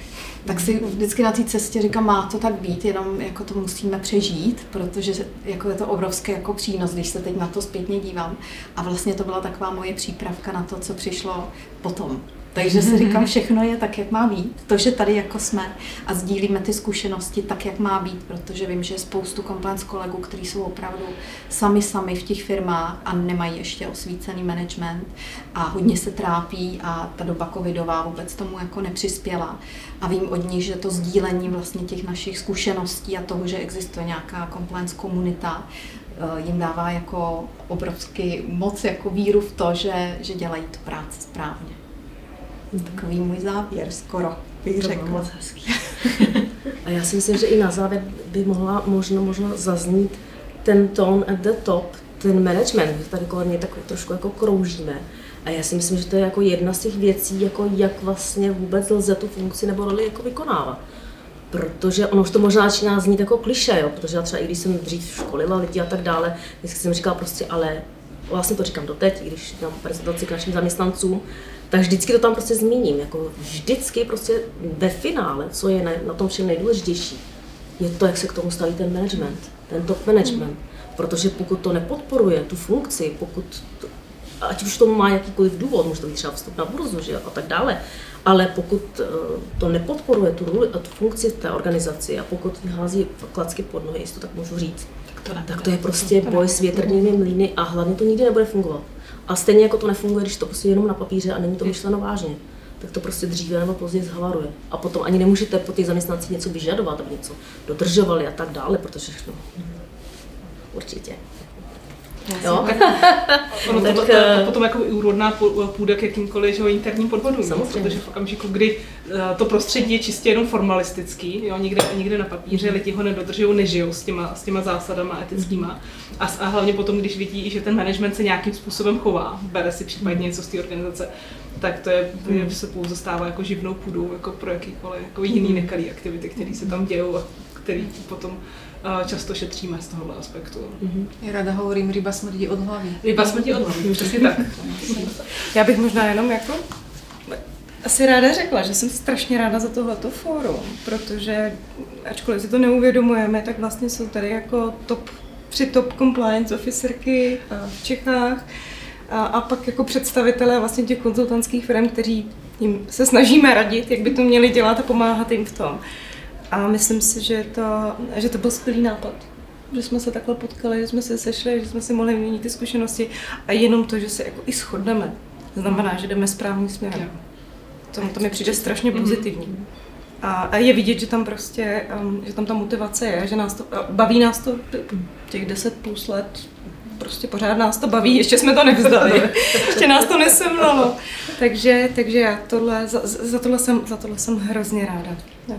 tak si vždycky na té cestě říkám, má to tak být, jenom jako to musíme přežít, protože jako je to obrovský jako přínos, když se teď na to zpětně dívám. A vlastně to byla taková moje přípravka na to, co přišlo potom. Takže si říkám, všechno je tak, jak má být. To, že tady jako jsme a sdílíme ty zkušenosti tak, jak má být, protože vím, že je spoustu compliance kolegů, kteří jsou opravdu sami sami v těch firmách a nemají ještě osvícený management a hodně se trápí a ta doba covidová vůbec tomu jako nepřispěla. A vím od nich, že to sdílení vlastně těch našich zkušeností a toho, že existuje nějaká compliance komunita, eh, jim dává jako obrovský moc jako víru v to, že, že dělají tu práci správně. Takový můj závěr skoro, bych řekla. moc hezký. A já si myslím, že i na závěr by mohla možno, možno zaznít ten tone at the top, ten management, tady kolem mě tak trošku jako kroužíme. A já si myslím, že to je jako jedna z těch věcí, jako jak vlastně vůbec lze tu funkci nebo roli jako vykonávat. Protože ono už to možná začíná znít jako kliše, jo? protože já třeba i když jsem dřív školila lidi a tak dále, vždycky jsem říkala prostě ale, vlastně to říkám doteď, když dám prezentaci k našim zaměstnancům, tak vždycky to tam prostě zmíním. Jako vždycky prostě ve finále, co je na, na tom všem nejdůležitější, je to, jak se k tomu staví ten management, ten top management. Protože pokud to nepodporuje tu funkci, pokud to, ať už tomu má jakýkoliv důvod, může to být třeba vstup na burzu že, a tak dále, ale pokud eh, to nepodporuje tu, roli, tu funkci té organizaci a pokud hází klacky pod nohy, jestli to tak můžu říct, tak to, tak to je prostě boj s větrnými mlýny a hlavně to nikdy nebude fungovat. A stejně jako to nefunguje, když to prostě jenom na papíře a není to myšleno vážně, tak to prostě dříve nebo později zhavaruje. A potom ani nemůžete po těch zaměstnancích něco vyžadovat, aby něco dodržovali a tak dále, protože no, určitě. Jo? ono tak, to, to, to, potom jako i úrodná půda k jakýmkoliv že, interním podvodům, protože v okamžiku, kdy uh, to prostředí je čistě jenom formalistický, jo, někde, někde na papíře, mm. lidi ho nedodržují, nežijou s těma, s těma zásadama etickýma. A, a hlavně potom, když vidí, že ten management se nějakým způsobem chová, bere si případně mm. něco z té organizace, tak to je, mm. se pouze stává jako živnou půdou jako pro jakýkoliv jako jiný nekalý aktivity, které se tam dějou a který potom často šetříme z tohohle aspektu. Mm-hmm. Já ráda hovorím, ryba smrdí od hlavy. Ryba smrdí od hlavy, přesně tak. Já bych možná jenom jako asi ráda řekla, že jsem strašně ráda za tohleto fórum, protože ačkoliv si to neuvědomujeme, tak vlastně jsou tady jako top, tři top compliance officerky v Čechách a, a pak jako představitelé vlastně těch konzultantských firm, kteří jim se snažíme radit, jak by to měli dělat a pomáhat jim v tom. A myslím si, že to, že to byl skvělý nápad. Že jsme se takhle potkali, že jsme se sešli, že jsme si mohli vyměnit ty zkušenosti a jenom to, že se jako i shodneme, znamená, že jdeme správným směrem. To, to mi přijde strašně mhm. pozitivní. A, a je vidět, že tam prostě, um, že tam ta motivace je, že nás to, baví nás to těch 10 plus let, prostě pořád nás to baví, ještě jsme to nevzdali, ještě nás to nesemlalo. Takže, takže já tohle, za, za, tohle jsem, za tohle jsem hrozně ráda.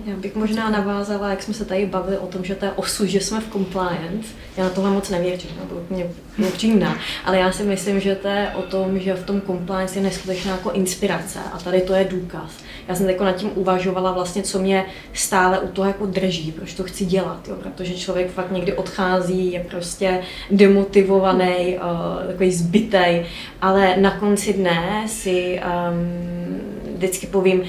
Já bych možná navázala, jak jsme se tady bavili o tom, že to je osu, že jsme v compliance. Já na tohle moc nevěřím, to úplně upřímná. Ale já si myslím, že to je o tom, že v tom compliance je neskutečná jako inspirace a tady to je důkaz. Já jsem jako nad tím uvažovala vlastně, co mě stále u toho jako drží, proč to chci dělat, jo? protože člověk fakt někdy odchází, je prostě demotivovaný, uh, takový zbytej, ale na konci dne si um, vždycky povím,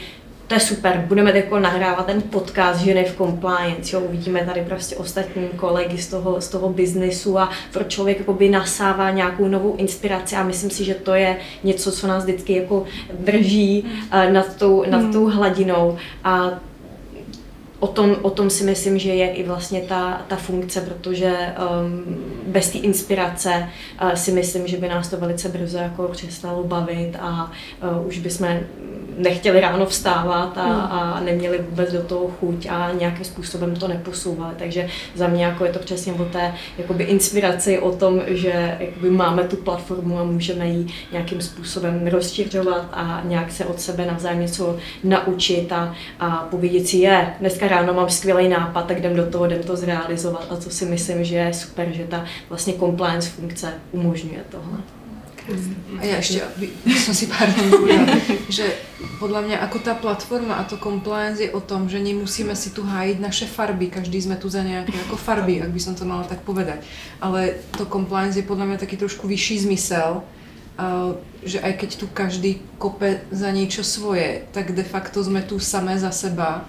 to je super, budeme jako nahrávat ten podcast ženy v compliance, jo, uvidíme tady prostě ostatní kolegy z toho, z toho biznesu a pro člověk jakoby nasává nějakou novou inspiraci a myslím si, že to je něco, co nás vždycky jako drží uh, nad, tou, nad tou hladinou. A o tom, o tom si myslím, že je i vlastně ta, ta funkce, protože um, bez té inspirace uh, si myslím, že by nás to velice brzo jako přestalo bavit a uh, už bychom nechtěli ráno vstávat a, hmm. a neměli vůbec do toho chuť a nějakým způsobem to neposouvali. Takže za mě jako je to přesně o té jakoby inspiraci, o tom, že jakoby máme tu platformu a můžeme ji nějakým způsobem rozšiřovat a nějak se od sebe navzájem něco naučit a, a povědět si je, dneska ráno mám skvělý nápad, tak jdem do toho, jdem to zrealizovat a to si myslím, že je super, že ta vlastně compliance funkce umožňuje tohle. A ja ešte, som si pardon povedala, že podľa mňa ako tá platforma a to compliance je o tom, že nemusíme si tu hájiť naše farby, každý sme tu za nejaké ako farby, ak by som to mala tak povedať. Ale to compliance je podľa mňa taký trošku vyšší zmysel, že aj keď tu každý kope za niečo svoje, tak de facto sme tu samé za seba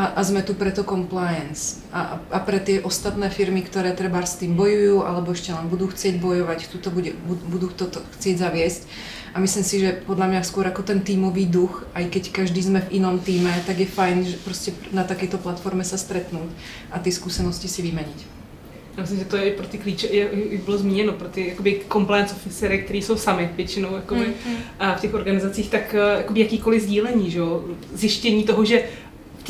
a, a sme tu preto compliance. A, a pre tie ostatné firmy, ktoré treba s tým bojujú, alebo ešte len budú chcieť bojovať, tuto bude, budú toto chcieť zaviesť. A myslím si, že podľa mňa skôr ako ten tímový duch, aj keď každý sme v inom týme, tak je fajn, že prostě na takéto platforme sa stretnúť a ty skúsenosti si vymeniť. Já myslím, že to je i pro ty klíče, jak bylo zmíněno, pro ty jakoby, compliance officery, kteří jsou sami většinou jakoby, mm, mm. A v těch organizacích, tak jakoby, jakýkoliv sdílení, že? zjištění toho, že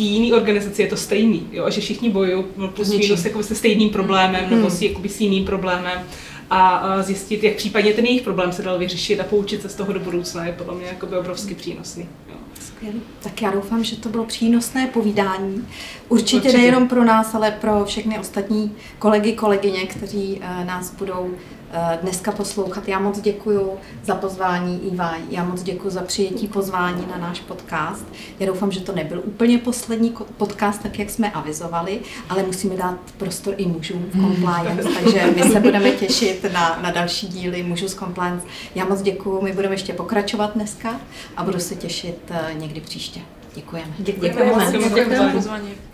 té jiné organizaci je to stejný, jo, a že všichni bojují plus minus jako se stejným problémem hmm. nebo s, jakoby, s jiným problémem a zjistit, jak případně ten jejich problém se dal vyřešit a poučit se z toho do budoucna je podle mě jakoby obrovsky přínosný. Jo. Skvělý. Tak já doufám, že to bylo přínosné povídání. Určitě, Určitě nejenom pro nás, ale pro všechny ostatní kolegy, kolegyně, kteří uh, nás budou Eh, dneska poslouchat. Já moc děkuji za pozvání Iva, já moc děkuji za přijetí pozvání na náš podcast. Já doufám, že to nebyl úplně poslední podcast, tak jak jsme avizovali, ale musíme dát prostor i mužům v compliance, takže my se budeme těšit na, na další díly mužů z compliance. Já moc děkuji, my budeme ještě pokračovat dneska a budu se těšit eh, někdy příště. Děkujeme. Děkujeme. Děkujeme. Děkujeme. Děkujeme za pozvání.